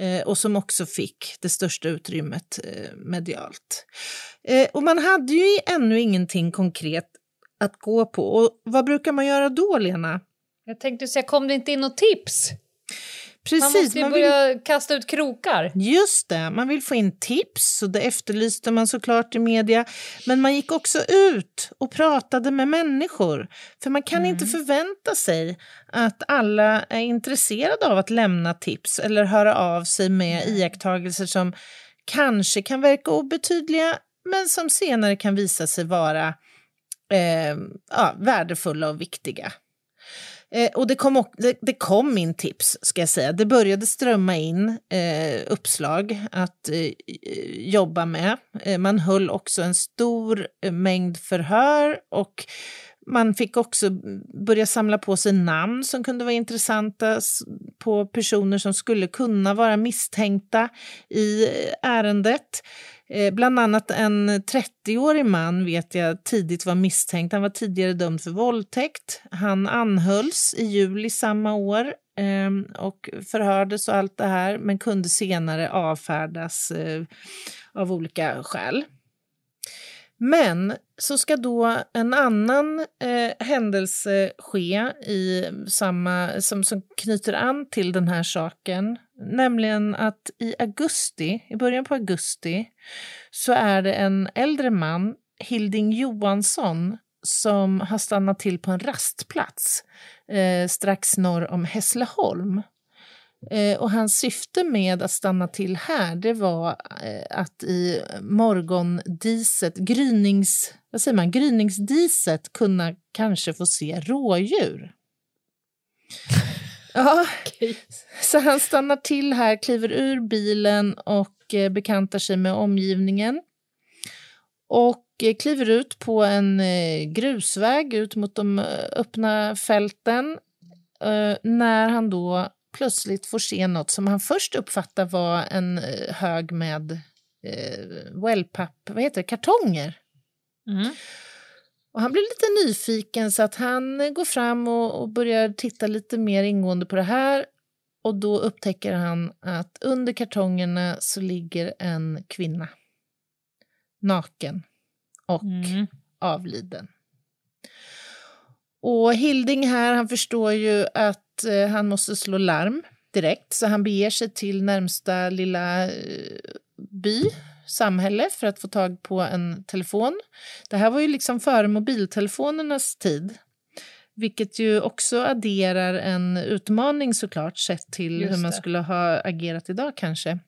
Eh, och som också fick det största utrymmet eh, medialt. Eh, och man hade ju ännu ingenting konkret att gå på. Och vad brukar man göra då, Lena? Jag tänkte säga, kom det inte in något tips? Man Precis, måste ju man vill- börja kasta ut krokar. Just det, man vill få in tips och det efterlyste man såklart i media. Men man gick också ut och pratade med människor. För man kan inte förvänta sig att alla är intresserade av att lämna tips eller höra av sig med iakttagelser som kanske kan verka obetydliga men som senare kan visa sig vara eh, ja, värdefulla och viktiga. Eh, och det kom, det, det kom in tips, ska jag säga. Det började strömma in eh, uppslag att eh, jobba med. Eh, man höll också en stor eh, mängd förhör och man fick också börja samla på sig namn som kunde vara intressanta på personer som skulle kunna vara misstänkta i eh, ärendet. Eh, bland annat en 30-årig man vet jag tidigt var misstänkt. Han var tidigare dömd för våldtäkt. Han anhölls i juli samma år ehm, och förhördes och allt det här men kunde senare avfärdas eh, av olika skäl. Men så ska då en annan eh, händelse ske i samma, som, som knyter an till den här saken Nämligen att i augusti, i början på augusti, så är det en äldre man, Hilding Johansson, som har stannat till på en rastplats eh, strax norr om Hässleholm. Eh, och hans syfte med att stanna till här det var eh, att i morgondiset, grynings, vad säger man, gryningsdiset kunna kanske få se rådjur. Ja, så han stannar till här, kliver ur bilen och eh, bekantar sig med omgivningen. Och eh, kliver ut på en eh, grusväg ut mot de öppna fälten när han då plötsligt får se något som han först uppfattar var en hög med wellpapp, vad heter det, kartonger. Mm. Och han blir lite nyfiken så att han går fram och, och börjar titta lite mer ingående på det här. Och då upptäcker han att under kartongerna så ligger en kvinna. Naken och mm. avliden. Och Hilding här, han förstår ju att eh, han måste slå larm direkt så han beger sig till närmsta lilla eh, by samhälle för att få tag på en telefon. Det här var ju liksom före mobiltelefonernas tid. Vilket ju också adderar en utmaning såklart sett till Just hur man det. skulle ha agerat idag kanske.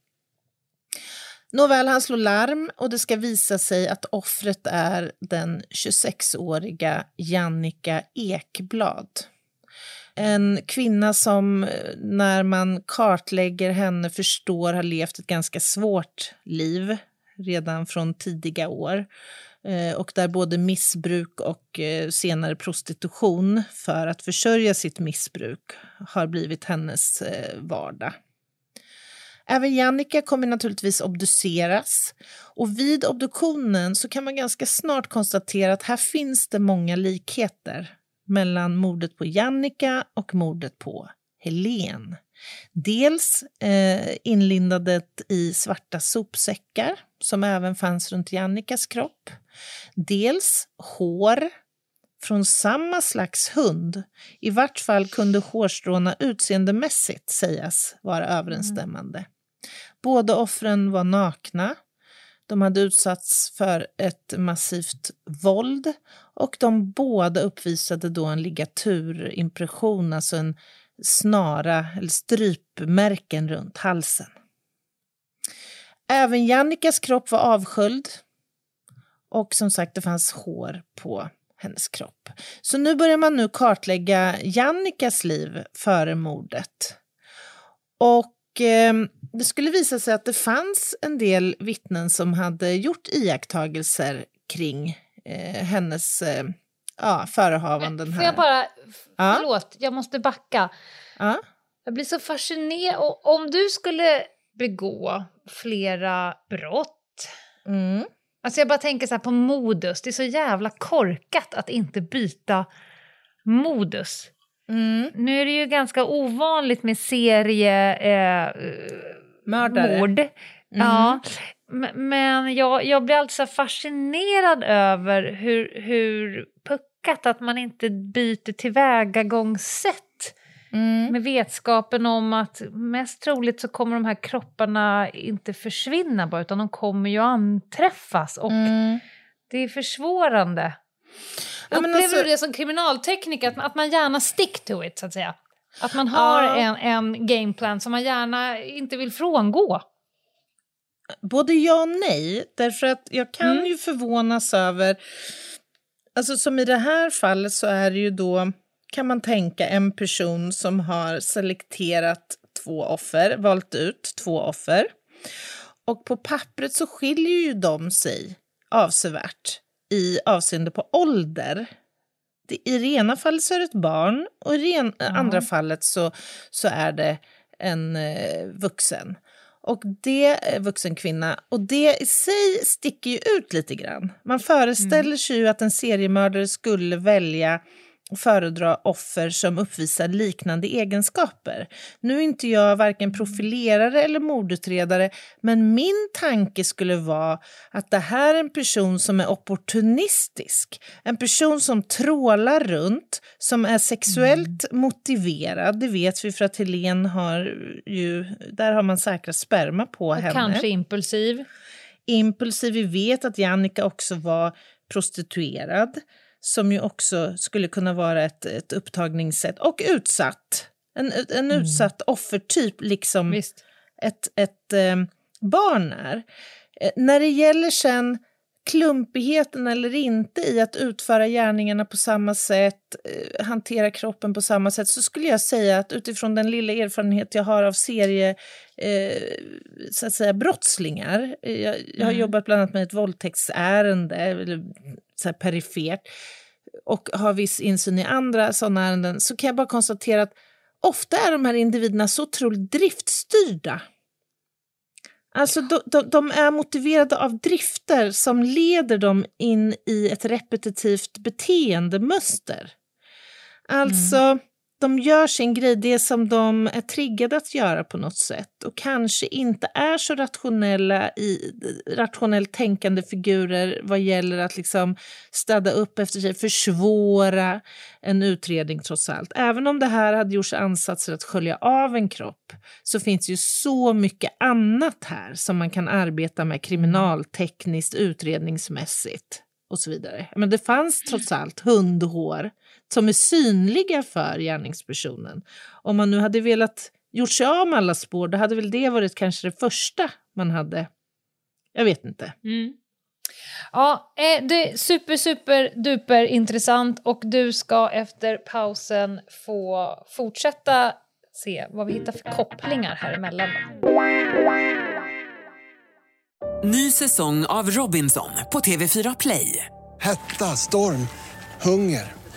Nåväl, han slår larm och det ska visa sig att offret är den 26-åriga Jannica Ekblad. En kvinna som när man kartlägger henne förstår har levt ett ganska svårt liv redan från tidiga år eh, och där både missbruk och eh, senare prostitution för att försörja sitt missbruk har blivit hennes eh, vardag. Även Jannica kommer naturligtvis obduceras och vid obduktionen så kan man ganska snart konstatera att här finns det många likheter mellan mordet på Jannica och mordet på Helen. Dels eh, inlindandet i svarta sopsäckar som även fanns runt Jannikas kropp. Dels hår från samma slags hund. I vart fall kunde hårstråna utseendemässigt sägas vara överensstämmande. Mm. Båda offren var nakna. De hade utsatts för ett massivt våld och de båda uppvisade då en ligaturimpression, alltså en snara eller strypmärken runt halsen. Även Jannikas kropp var avsköljd och som sagt det fanns hår på hennes kropp. Så nu börjar man nu kartlägga Jannikas liv före mordet. Och eh, det skulle visa sig att det fanns en del vittnen som hade gjort iakttagelser kring eh, hennes eh, ja, förehavanden. Får jag bara, förlåt, ja. jag måste backa. Ja. Jag blir så fascinerad. Om du skulle begå flera brott. Mm. Alltså jag bara tänker så på modus, det är så jävla korkat att inte byta modus. Mm. Nu är det ju ganska ovanligt med serie... Eh. Mord. Mm. Ja. Men jag, jag blir alltså fascinerad över hur, hur puckat att man inte byter tillvägagångssätt Mm. Med vetskapen om att mest troligt så kommer de här kropparna inte försvinna bara utan de kommer ju anträffas och mm. det är försvårande. Ja, Upplever alltså... du det som kriminaltekniker, att, att man gärna stick to it så att säga? Att man har ja. en, en gameplan som man gärna inte vill frångå? Både ja och nej, därför att jag kan mm. ju förvånas över... Alltså som i det här fallet så är det ju då kan man tänka en person som har selekterat två offer, valt ut två offer. Och på pappret så skiljer ju de sig avsevärt i avseende på ålder. I det ena fallet så är det ett barn och i det mm. andra fallet så, så är det en eh, vuxen. Och det eh, vuxen kvinna. Och det i sig sticker ju ut lite grann. Man föreställer mm. sig ju att en seriemördare skulle välja föredra offer som uppvisar liknande egenskaper. Nu är inte jag varken profilerare eller mordutredare, men min tanke skulle vara att det här är en person som är opportunistisk. En person som trålar runt, som är sexuellt mm. motiverad. Det vet vi för att Helen har ju, där har man säkrat sperma på Och henne. kanske impulsiv. Impulsiv. Vi vet att Jannica också var prostituerad som ju också skulle kunna vara ett, ett upptagningssätt. Och utsatt. En, en mm. utsatt offertyp, liksom Visst. ett, ett eh, barn är. Eh, när det gäller sen klumpigheten eller inte i att utföra gärningarna på samma sätt, eh, hantera kroppen på samma sätt, så skulle jag säga att utifrån den lilla erfarenhet jag har av serie, eh, så att säga brottslingar, jag, jag har mm. jobbat bland annat med ett våldtäktsärende, eller så här perifert, och har viss insyn i andra sådana ärenden, så kan jag bara konstatera att ofta är de här individerna så otroligt driftstyrda Alltså de, de, de, är motiverade av drifter som leder dem in i ett repetitivt beteendemönster. Alltså, mm de gör sin grej, det som de är triggade att göra på något sätt och kanske inte är så rationella i rationellt tänkande figurer vad gäller att liksom städa upp efter sig, försvåra en utredning trots allt. Även om det här hade gjorts ansatser att skölja av en kropp så finns det ju så mycket annat här som man kan arbeta med kriminaltekniskt, utredningsmässigt och så vidare. Men det fanns trots allt hundhår som är synliga för gärningspersonen. Om man nu hade velat gjort sig av med alla spår, då hade väl det varit kanske det första man hade. Jag vet inte. Mm. Ja, eh, det är super, super, duper intressant och du ska efter pausen få fortsätta se vad vi hittar för kopplingar här emellan. Ny säsong av Robinson på TV4 Play. Hetta, storm, hunger.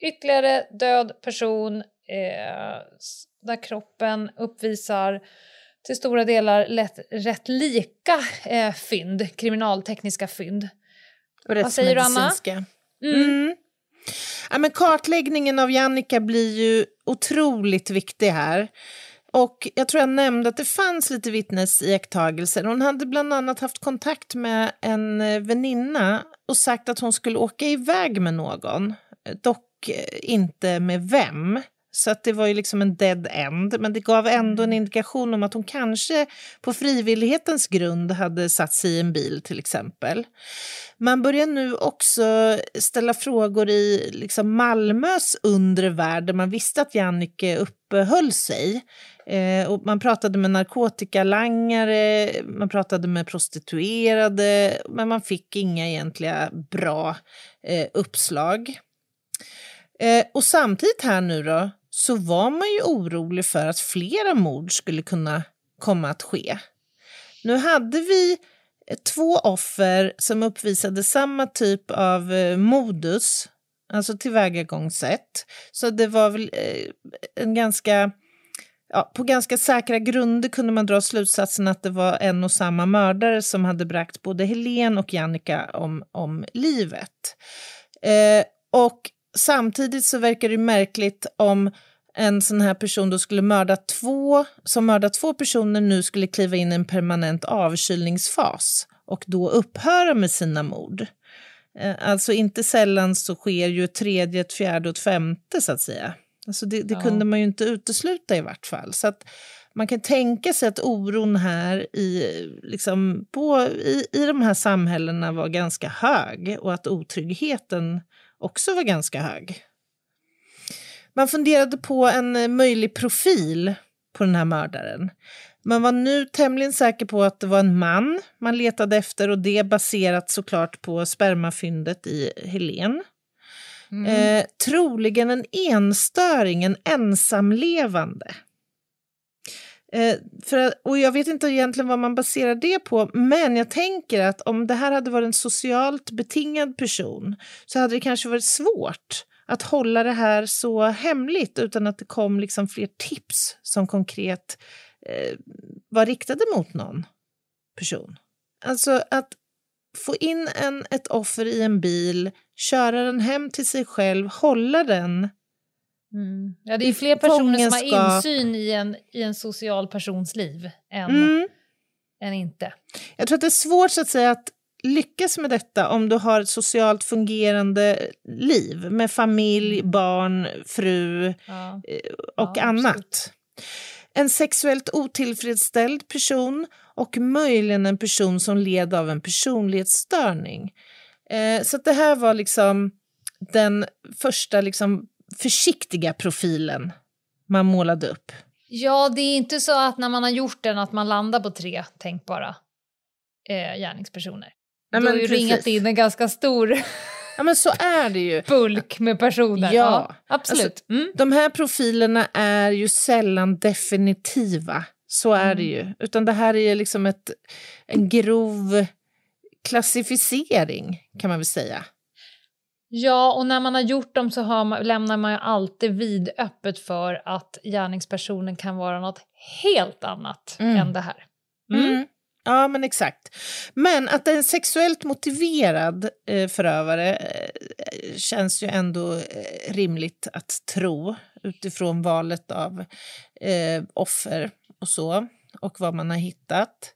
ytterligare död person eh, där kroppen uppvisar till stora delar lätt, rätt lika eh, fynd, kriminaltekniska fynd. Och Vad säger du, Anna? Mm. Mm. Ja, men kartläggningen av Jannica blir ju otroligt viktig här. Och jag tror jag nämnde att det fanns lite vittnesiakttagelser. Hon hade bland annat haft kontakt med en eh, väninna och sagt att hon skulle åka iväg med någon. Dock inte med vem. Så att det var ju liksom en dead end, men det gav ändå en indikation om att hon kanske på frivillighetens grund hade satt sig i en bil till exempel. Man börjar nu också ställa frågor i liksom Malmös undre värld där man visste att Jannike uppehöll sig. Eh, och man pratade med narkotikalangare, man pratade med prostituerade men man fick inga egentliga bra eh, uppslag. Eh, och samtidigt här nu då, så var man ju orolig för att flera mord skulle kunna komma att ske. Nu hade vi eh, två offer som uppvisade samma typ av eh, modus, alltså tillvägagångssätt. Så det var väl eh, en ganska... Ja, på ganska säkra grunder kunde man dra slutsatsen att det var en och samma mördare som hade bragt både Helen och Jannica om, om livet. Eh, och samtidigt så verkar det märkligt om en sån här person då skulle mörda två, som mördat två personer nu skulle kliva in i en permanent avkylningsfas och då upphöra med sina mord. Eh, alltså inte sällan så sker ju ett tredje, ett fjärde och ett femte så att säga. Alltså det, det ja. kunde man ju inte utesluta i vart fall. Så att man kan tänka sig att oron här i, liksom, på, i, i de här samhällena var ganska hög och att otryggheten också var ganska hög. Man funderade på en möjlig profil på den här mördaren. Man var nu tämligen säker på att det var en man man letade efter och det baserat såklart på spermafyndet i Helen. Eh, troligen en enstöring, en ensamlevande. Eh, för, och jag vet inte egentligen vad man baserar det på, men jag tänker att om det här hade varit en socialt betingad person så hade det kanske varit svårt att hålla det här så hemligt utan att det kom liksom fler tips som konkret eh, var riktade mot någon person. Alltså att få in en, ett offer i en bil, köra den hem till sig själv, hålla den. Mm. Ja, det är fler personer som har insyn i en, i en social persons liv än, Mm. än inte. Jag tror att det är svårt så att säga att lyckas med detta om du har ett socialt fungerande liv med familj, barn, fru Ja. eh, och Ja, annat. absolut. En sexuellt otillfredsställd person och möjligen en person som led av en personlighetsstörning. Eh, så det här var liksom den första liksom försiktiga profilen man målade upp. Ja, det är inte så att när man har gjort den att man landar på tre tänkbara eh, gärningspersoner. Nej, du har ju precis. ringat in en ganska stor [LAUGHS] Ja, men så är det ju. [LAUGHS] bulk med personer. Ja. absolut. Mm. De här profilerna är ju sällan definitiva. Så är det ju. Utan det här är ju liksom ett, en grov klassificering, kan man väl säga. Ja, och när man har gjort dem så man, lämnar man ju alltid vidöppet för att gärningspersonen kan vara något helt annat Mm. än det här. Mm. Ja, men exakt. Men att en sexuellt motiverad eh, förövare eh, känns ju ändå eh, rimligt att tro utifrån valet av eh, offer och så och vad man har hittat.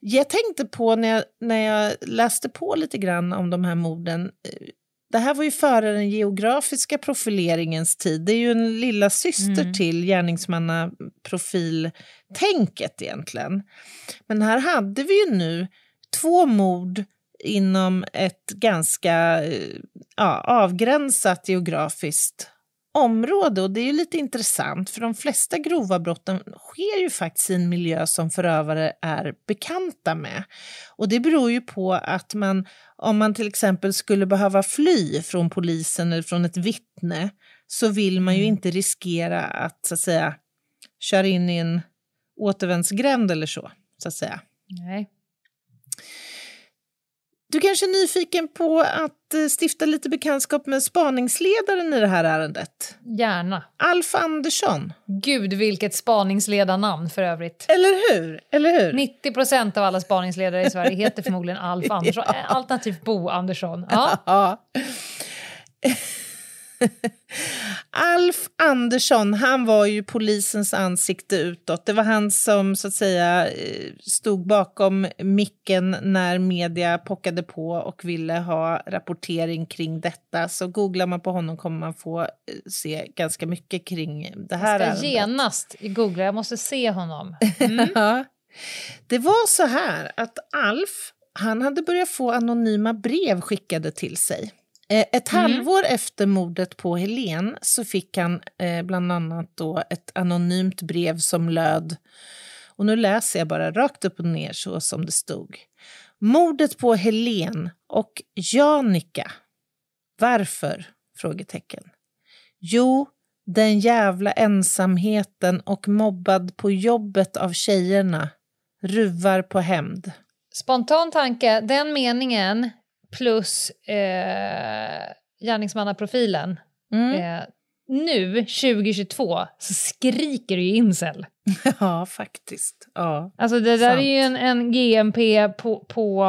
Jag tänkte på när jag, när jag läste på lite grann om de här morden eh, det här var ju före den geografiska profileringens tid. Det är ju en lilla syster Mm. till gärningsmannaprofiltänket egentligen. Men här hade vi ju nu två mord inom ett ganska eh, ja, avgränsat geografiskt område. Och det är ju lite intressant, för de flesta grova brotten sker ju faktiskt i en miljö som förövare är bekanta med. Och det beror ju på att man, om man till exempel skulle behöva fly från polisen eller från ett vittne, så vill man ju inte riskera att, så att säga, köra in i en återvändsgränd eller så, så att säga. Nej. Du kanske är nyfiken på att eh, stifta lite bekantskap med spaningsledaren i det här ärendet? Gärna. Alf Andersson. Gud, vilket spaningsledarnamn för övrigt. Eller hur? Eller hur? 90 procent av alla spaningsledare i Sverige heter förmodligen Alf [LAUGHS] Andersson, Eh, alternativt Bo Andersson. Ja. [LAUGHS] [LAUGHS] Alf Andersson, han var ju polisens ansikte utåt. Det var han som så att säga eh, stod bakom micken när media pockade på och ville ha rapportering kring detta. Så googlar man på honom kommer man få eh, se ganska mycket kring det här Jag ska ärendet. genast googla, jag måste se honom. [LAUGHS] Ja. Det var så här att Alf han hade börjat få anonyma brev skickade till sig. Eh, Ett halvår efter mordet på Helen så fick han eh, bland annat då ett anonymt brev som löd, och nu läser jag bara rakt upp och ner så som det stod. Mordet på Helen och Janika. Varför? Frågetecken. Jo, den jävla ensamheten och mobbad på jobbet av tjejerna. Ruvar på hämnd. Spontan tanke, den meningen plus eh, gärningsmannaprofilen. Mm. Eh, nu, 2022, så skriker det ju incel. [LAUGHS] Ja, faktiskt. Ja. Alltså det där Sant. är ju en, en GMP på, på,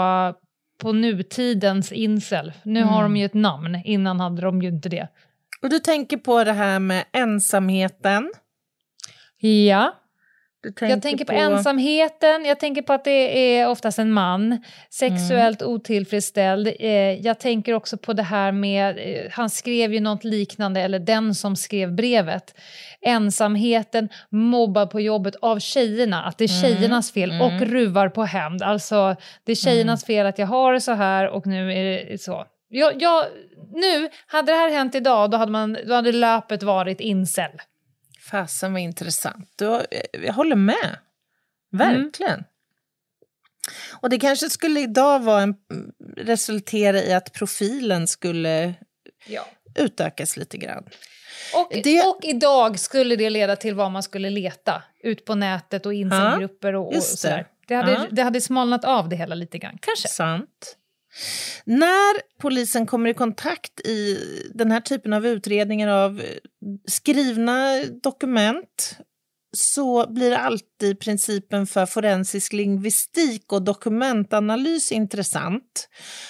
på nutidens incel. Nu har Mm. de ju ett namn, innan hade de ju inte det. Och du tänker på det här med ensamheten. Ja. Tänker Jag tänker på, ensamheten, jag tänker på att det är oftast en man, sexuellt Mm. otillfredsställd. Eh, jag tänker också på det här med, eh, han skrev ju något liknande, eller den som skrev brevet. Ensamheten, mobbad på jobbet av tjejerna, att det är Mm. tjejernas fel Mm. och ruvar på hämnd. Alltså, det är tjejernas fel att jag har det så här och nu är det så. Jag, jag, nu, hade det här hänt idag, då hade, man, då hade löpet varit incel. Fasen vad intressant. Du, har- jag håller med. Verkligen. Och det kanske skulle idag vara en, resultera i att profilen skulle Ja. utökas lite grann. Och, Det- och idag skulle det leda till vad man skulle leta ut på nätet och incelgrupper och, och det. sådär. Det hade, Ja. det hade smalnat av det hela lite grann, kanske. Sant. När polisen kommer i kontakt i den här typen av utredningar av eh, skrivna dokument så blir alltid principen för forensisk lingvistik och dokumentanalys intressant.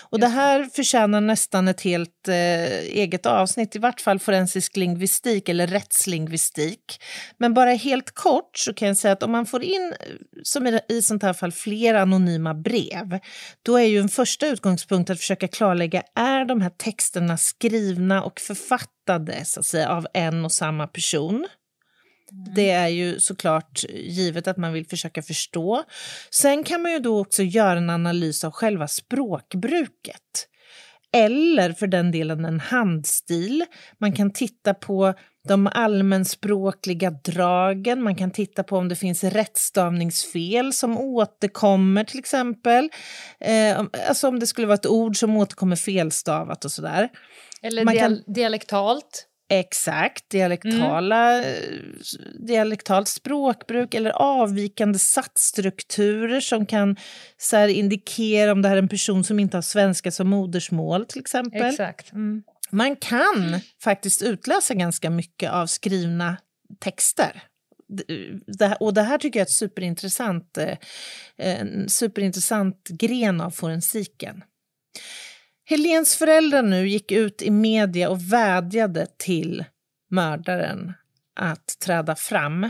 Och det här förtjänar nästan ett helt eh, eget avsnitt, i vart fall forensisk lingvistik eller rättslingvistik. Men bara helt kort så kan jag säga att om man får in, eh, som i, i sånt här fall, flera anonyma brev, då är ju en första utgångspunkt att försöka klarlägga, är de här texterna skrivna och författade så att säga, av en och samma person? Det är ju såklart givet att man vill försöka förstå. Sen kan man ju då också göra en analys av själva språkbruket. Eller för den delen en handstil. Man kan titta på de allmänspråkliga dragen, man kan titta på om det finns rättstavningsfel som återkommer till exempel. Eh, alltså om det skulle vara ett ord som återkommer felstavat och sådär. Eller Man dial- dialektalt. Exakt, dialektala, eh, dialektalt språkbruk eller avvikande satsstrukturer som kan så här, indikera om det här är en person som inte har svenska som modersmål till exempel. Exakt. Mm. Man kan faktiskt utläsa ganska mycket av skrivna texter. D- Det och det här tycker jag är ett superintressant, eh, en superintressant gren av forensiken. Helens föräldrar nu gick ut i media och vädjade till mördaren att träda fram.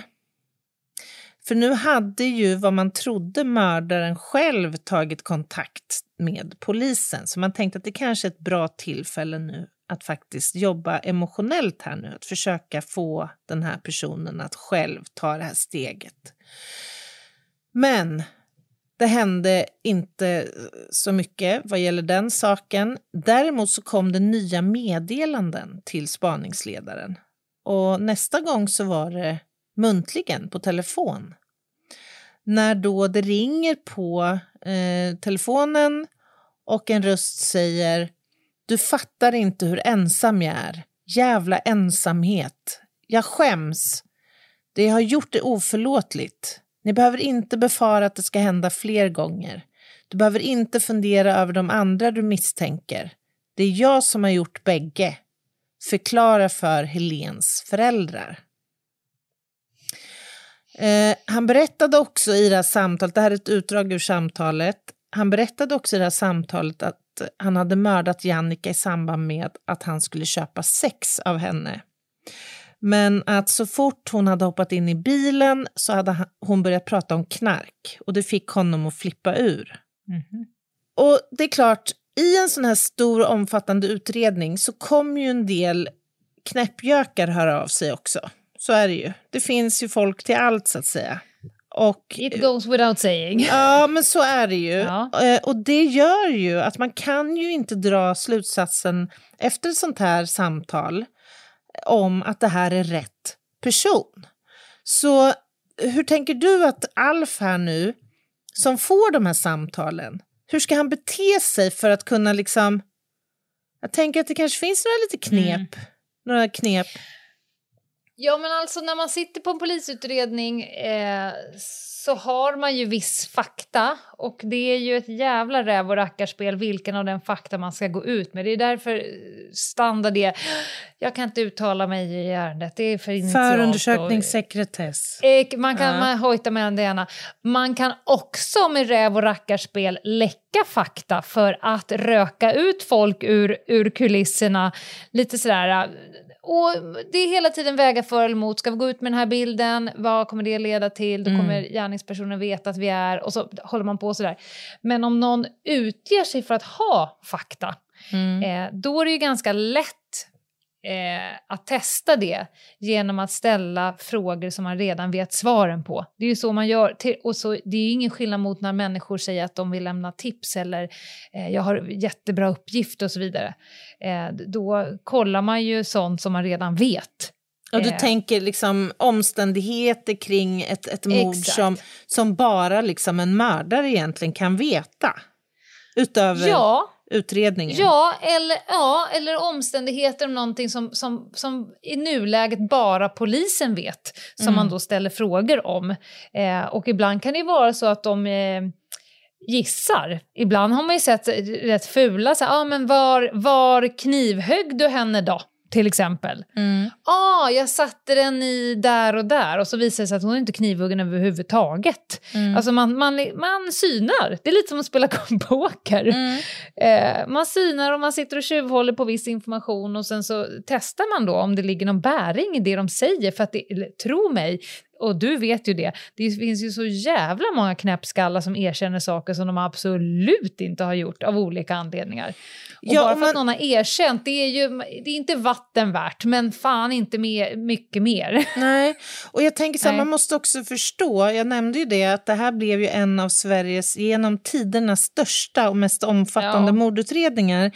För nu hade ju vad man trodde mördaren själv tagit kontakt med polisen. Så man tänkte att det kanske är ett bra tillfälle nu att faktiskt jobba emotionellt här nu. Att försöka få den här personen att själv ta det här steget. Men det hände inte så mycket vad gäller den saken. Däremot så kom det nya meddelanden till spaningsledaren. Och nästa gång så var det muntligen på telefon. När då det ringer på eh, telefonen och en röst säger Du fattar inte hur ensam jag är. Jävla ensamhet. Jag skäms. Det jag har gjort är oförlåtligt. Ni behöver inte befara att det ska hända fler gånger. Du behöver inte fundera över de andra du misstänker. Det är jag som har gjort bägge. Förklara för Helens föräldrar. Eh, han berättade också i det här samtalet, det här är ett utdrag ur samtalet, han berättade också i det här samtalet att han hade mördat Jannica i samband med att han skulle köpa sex av henne. Men att så fort hon hade hoppat in i bilen så hade hon börjat prata om knark och det fick honom att flippa ur. Och det är klart, i en sån här stor och omfattande utredning så kommer ju en del knäppjökar höra av sig också. Så är det ju. Det finns ju folk till allt så att säga. Och, It goes without saying. Ja, men så är det ju. Ja. Eh, Och det gör ju att man kan ju inte dra slutsatsen efter ett sånt här samtal om att det här är rätt person. Så hur tänker du att Alf här nu, som får de här samtalen, hur ska han bete sig för att kunna liksom... Jag tänker att det kanske finns några lite knep. Några knep. Ja, men alltså när man sitter på en polisutredning eh, så har man ju viss fakta och det är ju ett jävla räv och rackarspel vilken av den fakta man ska gå ut med. Det är därför eh, standard är jag kan inte uttala mig i ärendet, det är för initialt. Förundersökningssekretess. Eh, Man kan Ja. man hojta mellan det ena. Man kan också med räv och rackarspel läcka fakta för att röka ut folk ur, ur kulisserna. Lite sådär... och det är hela tiden väga för eller emot. Ska vi gå ut med den här bilden? Vad kommer det leda till? Då kommer gärningspersonen veta att vi är... Och så håller man på sådär. Men om någon utger sig för att ha fakta, eh, då är det ju ganska lätt eh, att testa det genom att ställa frågor som man redan vet svaren på. Det är ju så man gör. Och så, det är ingen skillnad mot när människor säger att de vill lämna tips eller eh, jag har jättebra uppgift och så vidare. Eh, då kollar man ju sånt som man redan vet. Och du Eh. tänker liksom omständigheter kring ett, ett mord Exakt. som, som bara liksom en mördare egentligen kan veta? Utöver Ja, utredningen? Ja, eller, ja, eller omständigheter om någonting som, som, som i nuläget bara polisen vet, som man då ställer frågor om. Eh, och ibland kan det vara så att de eh, gissar. Ibland har man ju sett rätt fula, så här, ah, men var, var knivhögg du henne då? Till exempel. Mm. ah, jag satte den i där och där och så visar det sig att hon är inte knivhuggen överhuvudtaget. Mm. Alltså man, man, man synar. Det är lite som att spela [LAUGHS] poker. Mm. Eh, man synar och man sitter och tjuvhåller på viss information och sen så testar man då om det ligger någon bäring i det de säger. För att det, tro mig, och du vet ju det, det finns ju så jävla många knäppskallar som erkänner saker som de absolut inte har gjort av olika anledningar. Och Ja, bara för att man- någon har erkänt, det är ju det är inte vatten värt, men fan inte mer, mycket mer. [LAUGHS] Nej, och jag tänker så här, man måste också förstå, jag nämnde ju det, att det här blev ju en av Sveriges genom tiderna största och mest omfattande Ja. mordutredningar.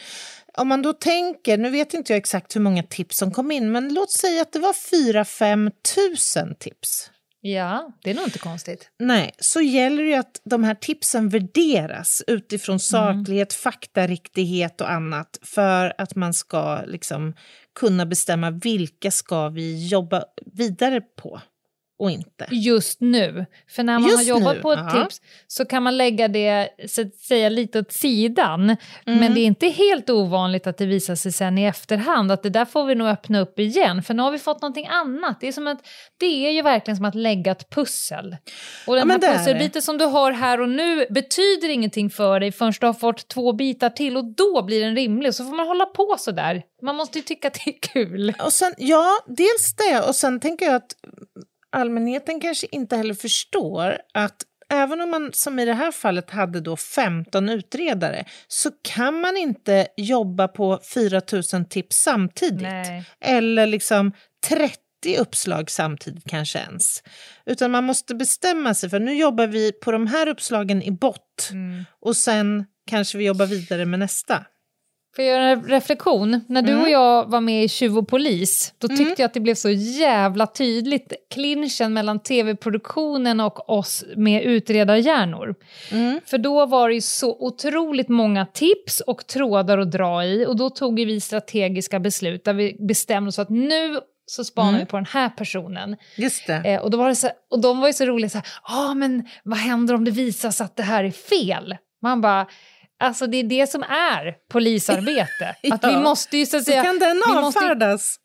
Om man då tänker, nu vet inte jag exakt hur många tips som kom in, men låt säga att det var 4-5 tusen tips. Ja, det är nog inte konstigt. Nej, så gäller det ju att de här tipsen värderas utifrån saklighet, faktariktighet och annat för att man ska liksom kunna bestämma vilka ska vi jobba vidare på och inte. Just nu. För när man Just har jobbat nu, på ett ja. tips så kan man lägga det så att säga, lite åt sidan. Mm. Men det är inte helt ovanligt att det visar sig sen i efterhand att det där får vi nog öppna upp igen. För nu har vi fått någonting annat. Det är, som att, det är ju verkligen som att lägga ett pussel. Och den det här är pusselbiten som du har här och nu betyder ingenting för dig förrän du har fått två bitar till och då blir den rimlig. Så får man hålla på så där. Man måste ju tycka att det är kul. Och sen, ja, dels det. Och sen tänker jag att allmänheten kanske inte heller förstår att även om man som i det här fallet hade då 15 utredare så kan man inte jobba på 4 000 tips samtidigt. Nej. Eller liksom 30 uppslag samtidigt kanske ens. Utan man måste bestämma sig för nu jobbar vi på de här uppslagen i bott och sen kanske vi jobbar vidare med nästa. Får jag göra en reflektion? När du Mm. och jag var med i Tjuv och polis, då tyckte jag att det blev så jävla tydligt, clinchen mellan tv-produktionen och oss med utredarhjärnor. Mm. För då var det ju så otroligt många tips och trådar att dra i och då tog vi strategiska beslut där vi bestämde oss att nu så spanar Mm. vi på den här personen. Just det. Eh, och, då var det så, och de var ju så roliga, så här, ah, men vad händer om det visar sig att det här är fel? Man bara, alltså det är det som är polisarbete. [LAUGHS] Att vi Ja. måste ju så att Så säga, kan den avfärdas.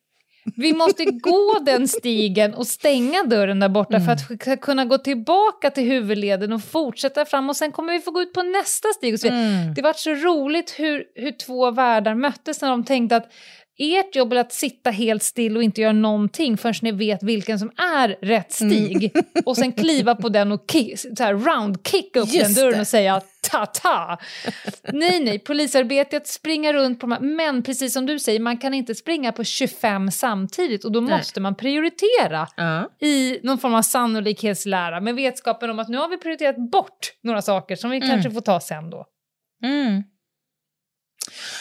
vi måste gå den stigen och stänga dörren där borta för att kunna gå tillbaka till huvudleden och fortsätta fram och sen kommer vi få gå ut på nästa stig. Och så. Mm. Det var så roligt hur, hur två världar möttes när de tänkte att ert jobb är att sitta helt still och inte göra någonting förrän ni vet vilken som är rätt stig. Och sen kliva på den och ki- så här round kicka upp den Just dörren det. och säga ta-ta. Nej, nej, polisarbetet, springa runt på de här. Men precis som du säger, man kan inte springa på 25 samtidigt och då Nej. måste man prioritera Ja. i någon form av sannolikhetslära med vetskapen om att nu har vi prioriterat bort några saker som vi kanske får ta sen då. Mm.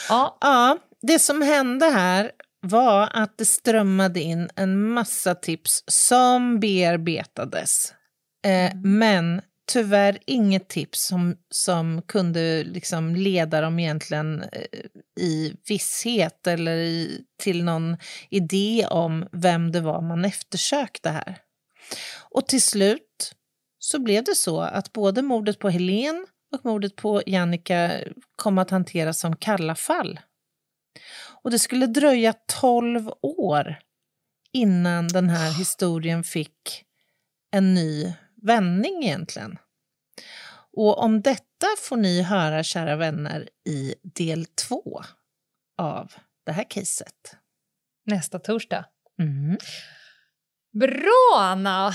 Ja, Ja, det som hände här var att det strömmade in en massa tips som bearbetades. Eh, Men tyvärr inget tips som, som kunde liksom leda dem egentligen eh, i visshet eller i, till någon idé om vem det var man eftersökte här. Och till slut så blev det så att både mordet på Helen och mordet på Jannica kom att hanteras som kalla fall. Och det skulle dröja 12 år innan den här historien fick en ny vändning egentligen. Och om detta får ni höra, kära vänner, i del två av det här caset. nästa torsdag. Mm. Bra, Anna!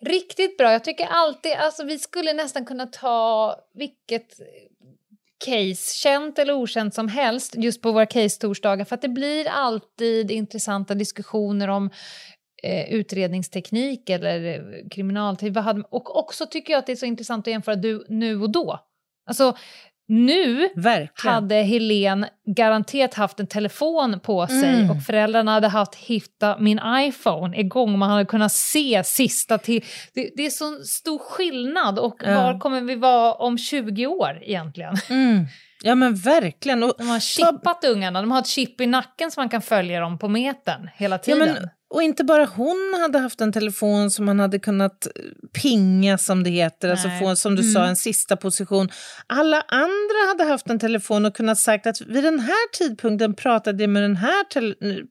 Riktigt bra. Jag tycker alltid, alltså vi skulle nästan kunna ta vilket case, känt eller okänt som helst, just på våra case-torsdagar, för att det blir alltid intressanta diskussioner om eh, utredningsteknik eller eh, kriminalteknik. kriminaltid. Och också tycker jag att det är så intressant att jämföra du, nu och då. Alltså, nu Verkligen. hade Helen garanterat haft en telefon på sig Mm. och föräldrarna hade haft hitta min iPhone igång. Man hade kunnat se sista till... Det, det är så stor skillnad och Ja. var kommer vi vara om 20 år egentligen? Mm. Ja men verkligen. Och, De har chippat ungarna, de har ett chip i nacken så man kan följa dem på metern hela ja, tiden. men, och inte bara hon hade haft en telefon som man hade kunnat pinga som det heter, alltså Nej. få som du Mm. sa en sista position. Alla andra hade haft en telefon och kunnat sagt att vid den här tidpunkten pratade jag med den här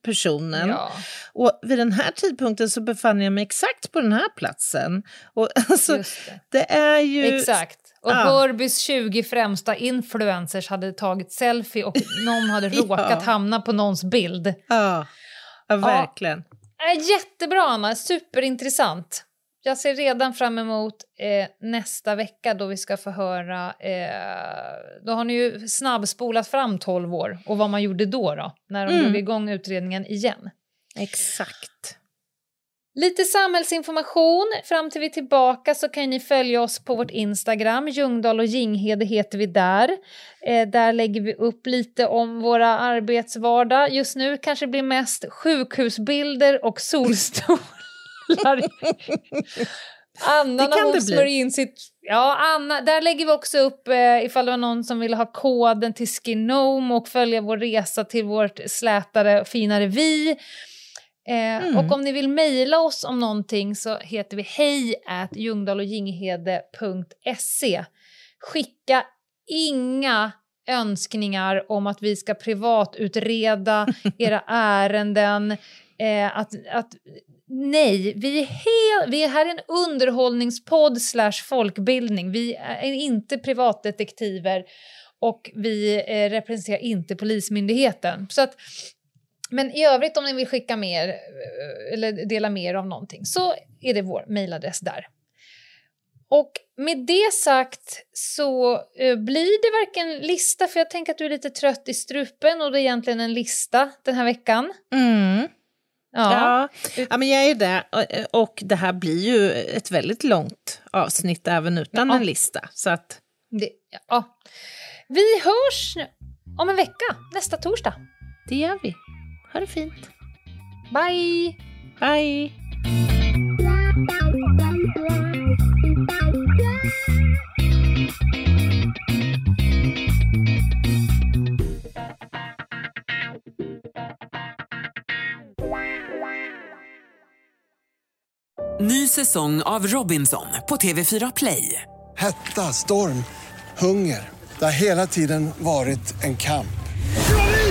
personen. Ja, Och vid den här tidpunkten så befann jag mig exakt på den här platsen. Och [LAUGHS] alltså, det. det är ju... Exakt. Och Ja. Hörbys 20 främsta influencers hade tagit selfie och någon hade [LAUGHS] Ja. råkat hamna på någons bild. Ja, ja verkligen. Äh, jättebra Anna, superintressant. Jag ser redan fram emot eh, nästa vecka då vi ska få höra... Eh, då har ni ju snabbspolat fram 12 år och vad man gjorde då, då när de Mm. drog igång utredningen igen. Exakt. Lite samhällsinformation. Fram till vi är tillbaka så kan ni följa oss på vårt Instagram. Ljungdahl och Ginghede heter vi där. Eh, där lägger vi upp lite om våra arbetsvardag. Just nu kanske det blir mest sjukhusbilder och solstolar. [LAUGHS] Anna när hon smörjer in sitt... Ja, Anna, där lägger vi också upp eh, ifall det var någon som ville ha koden till Skinome och följa vår resa till vårt slätare, finare vi. Eh, Och om ni vill mejla oss om någonting så heter vi hej. Skicka inga önskningar om att vi ska privatutreda [LAUGHS] era ärenden. Eh, att, att, nej, vi är, hel, vi är här en underhållningspodd slash folkbildning. Vi är inte privatdetektiver och vi eh, representerar inte Polismyndigheten. Så att men i övrigt om ni vill skicka mer eh, eller dela mer av någonting så är det vår mejladress där. Och med det sagt så eh, blir det varken lista, för jag tänker att du är lite trött i strupen och det är egentligen en lista den här veckan. Mm. Ja. Ja. ja, men jag är ju det. Och- Och det här blir ju ett väldigt långt avsnitt även utan Ja. en lista. Så att, Det, ja. Vi hörs om en vecka, nästa torsdag. det gör vi. Ha det fint. Bye! Bye! Ny säsong av Robinson på TV4 Play. Hetta, storm, hunger. Det har hela tiden varit en kamp.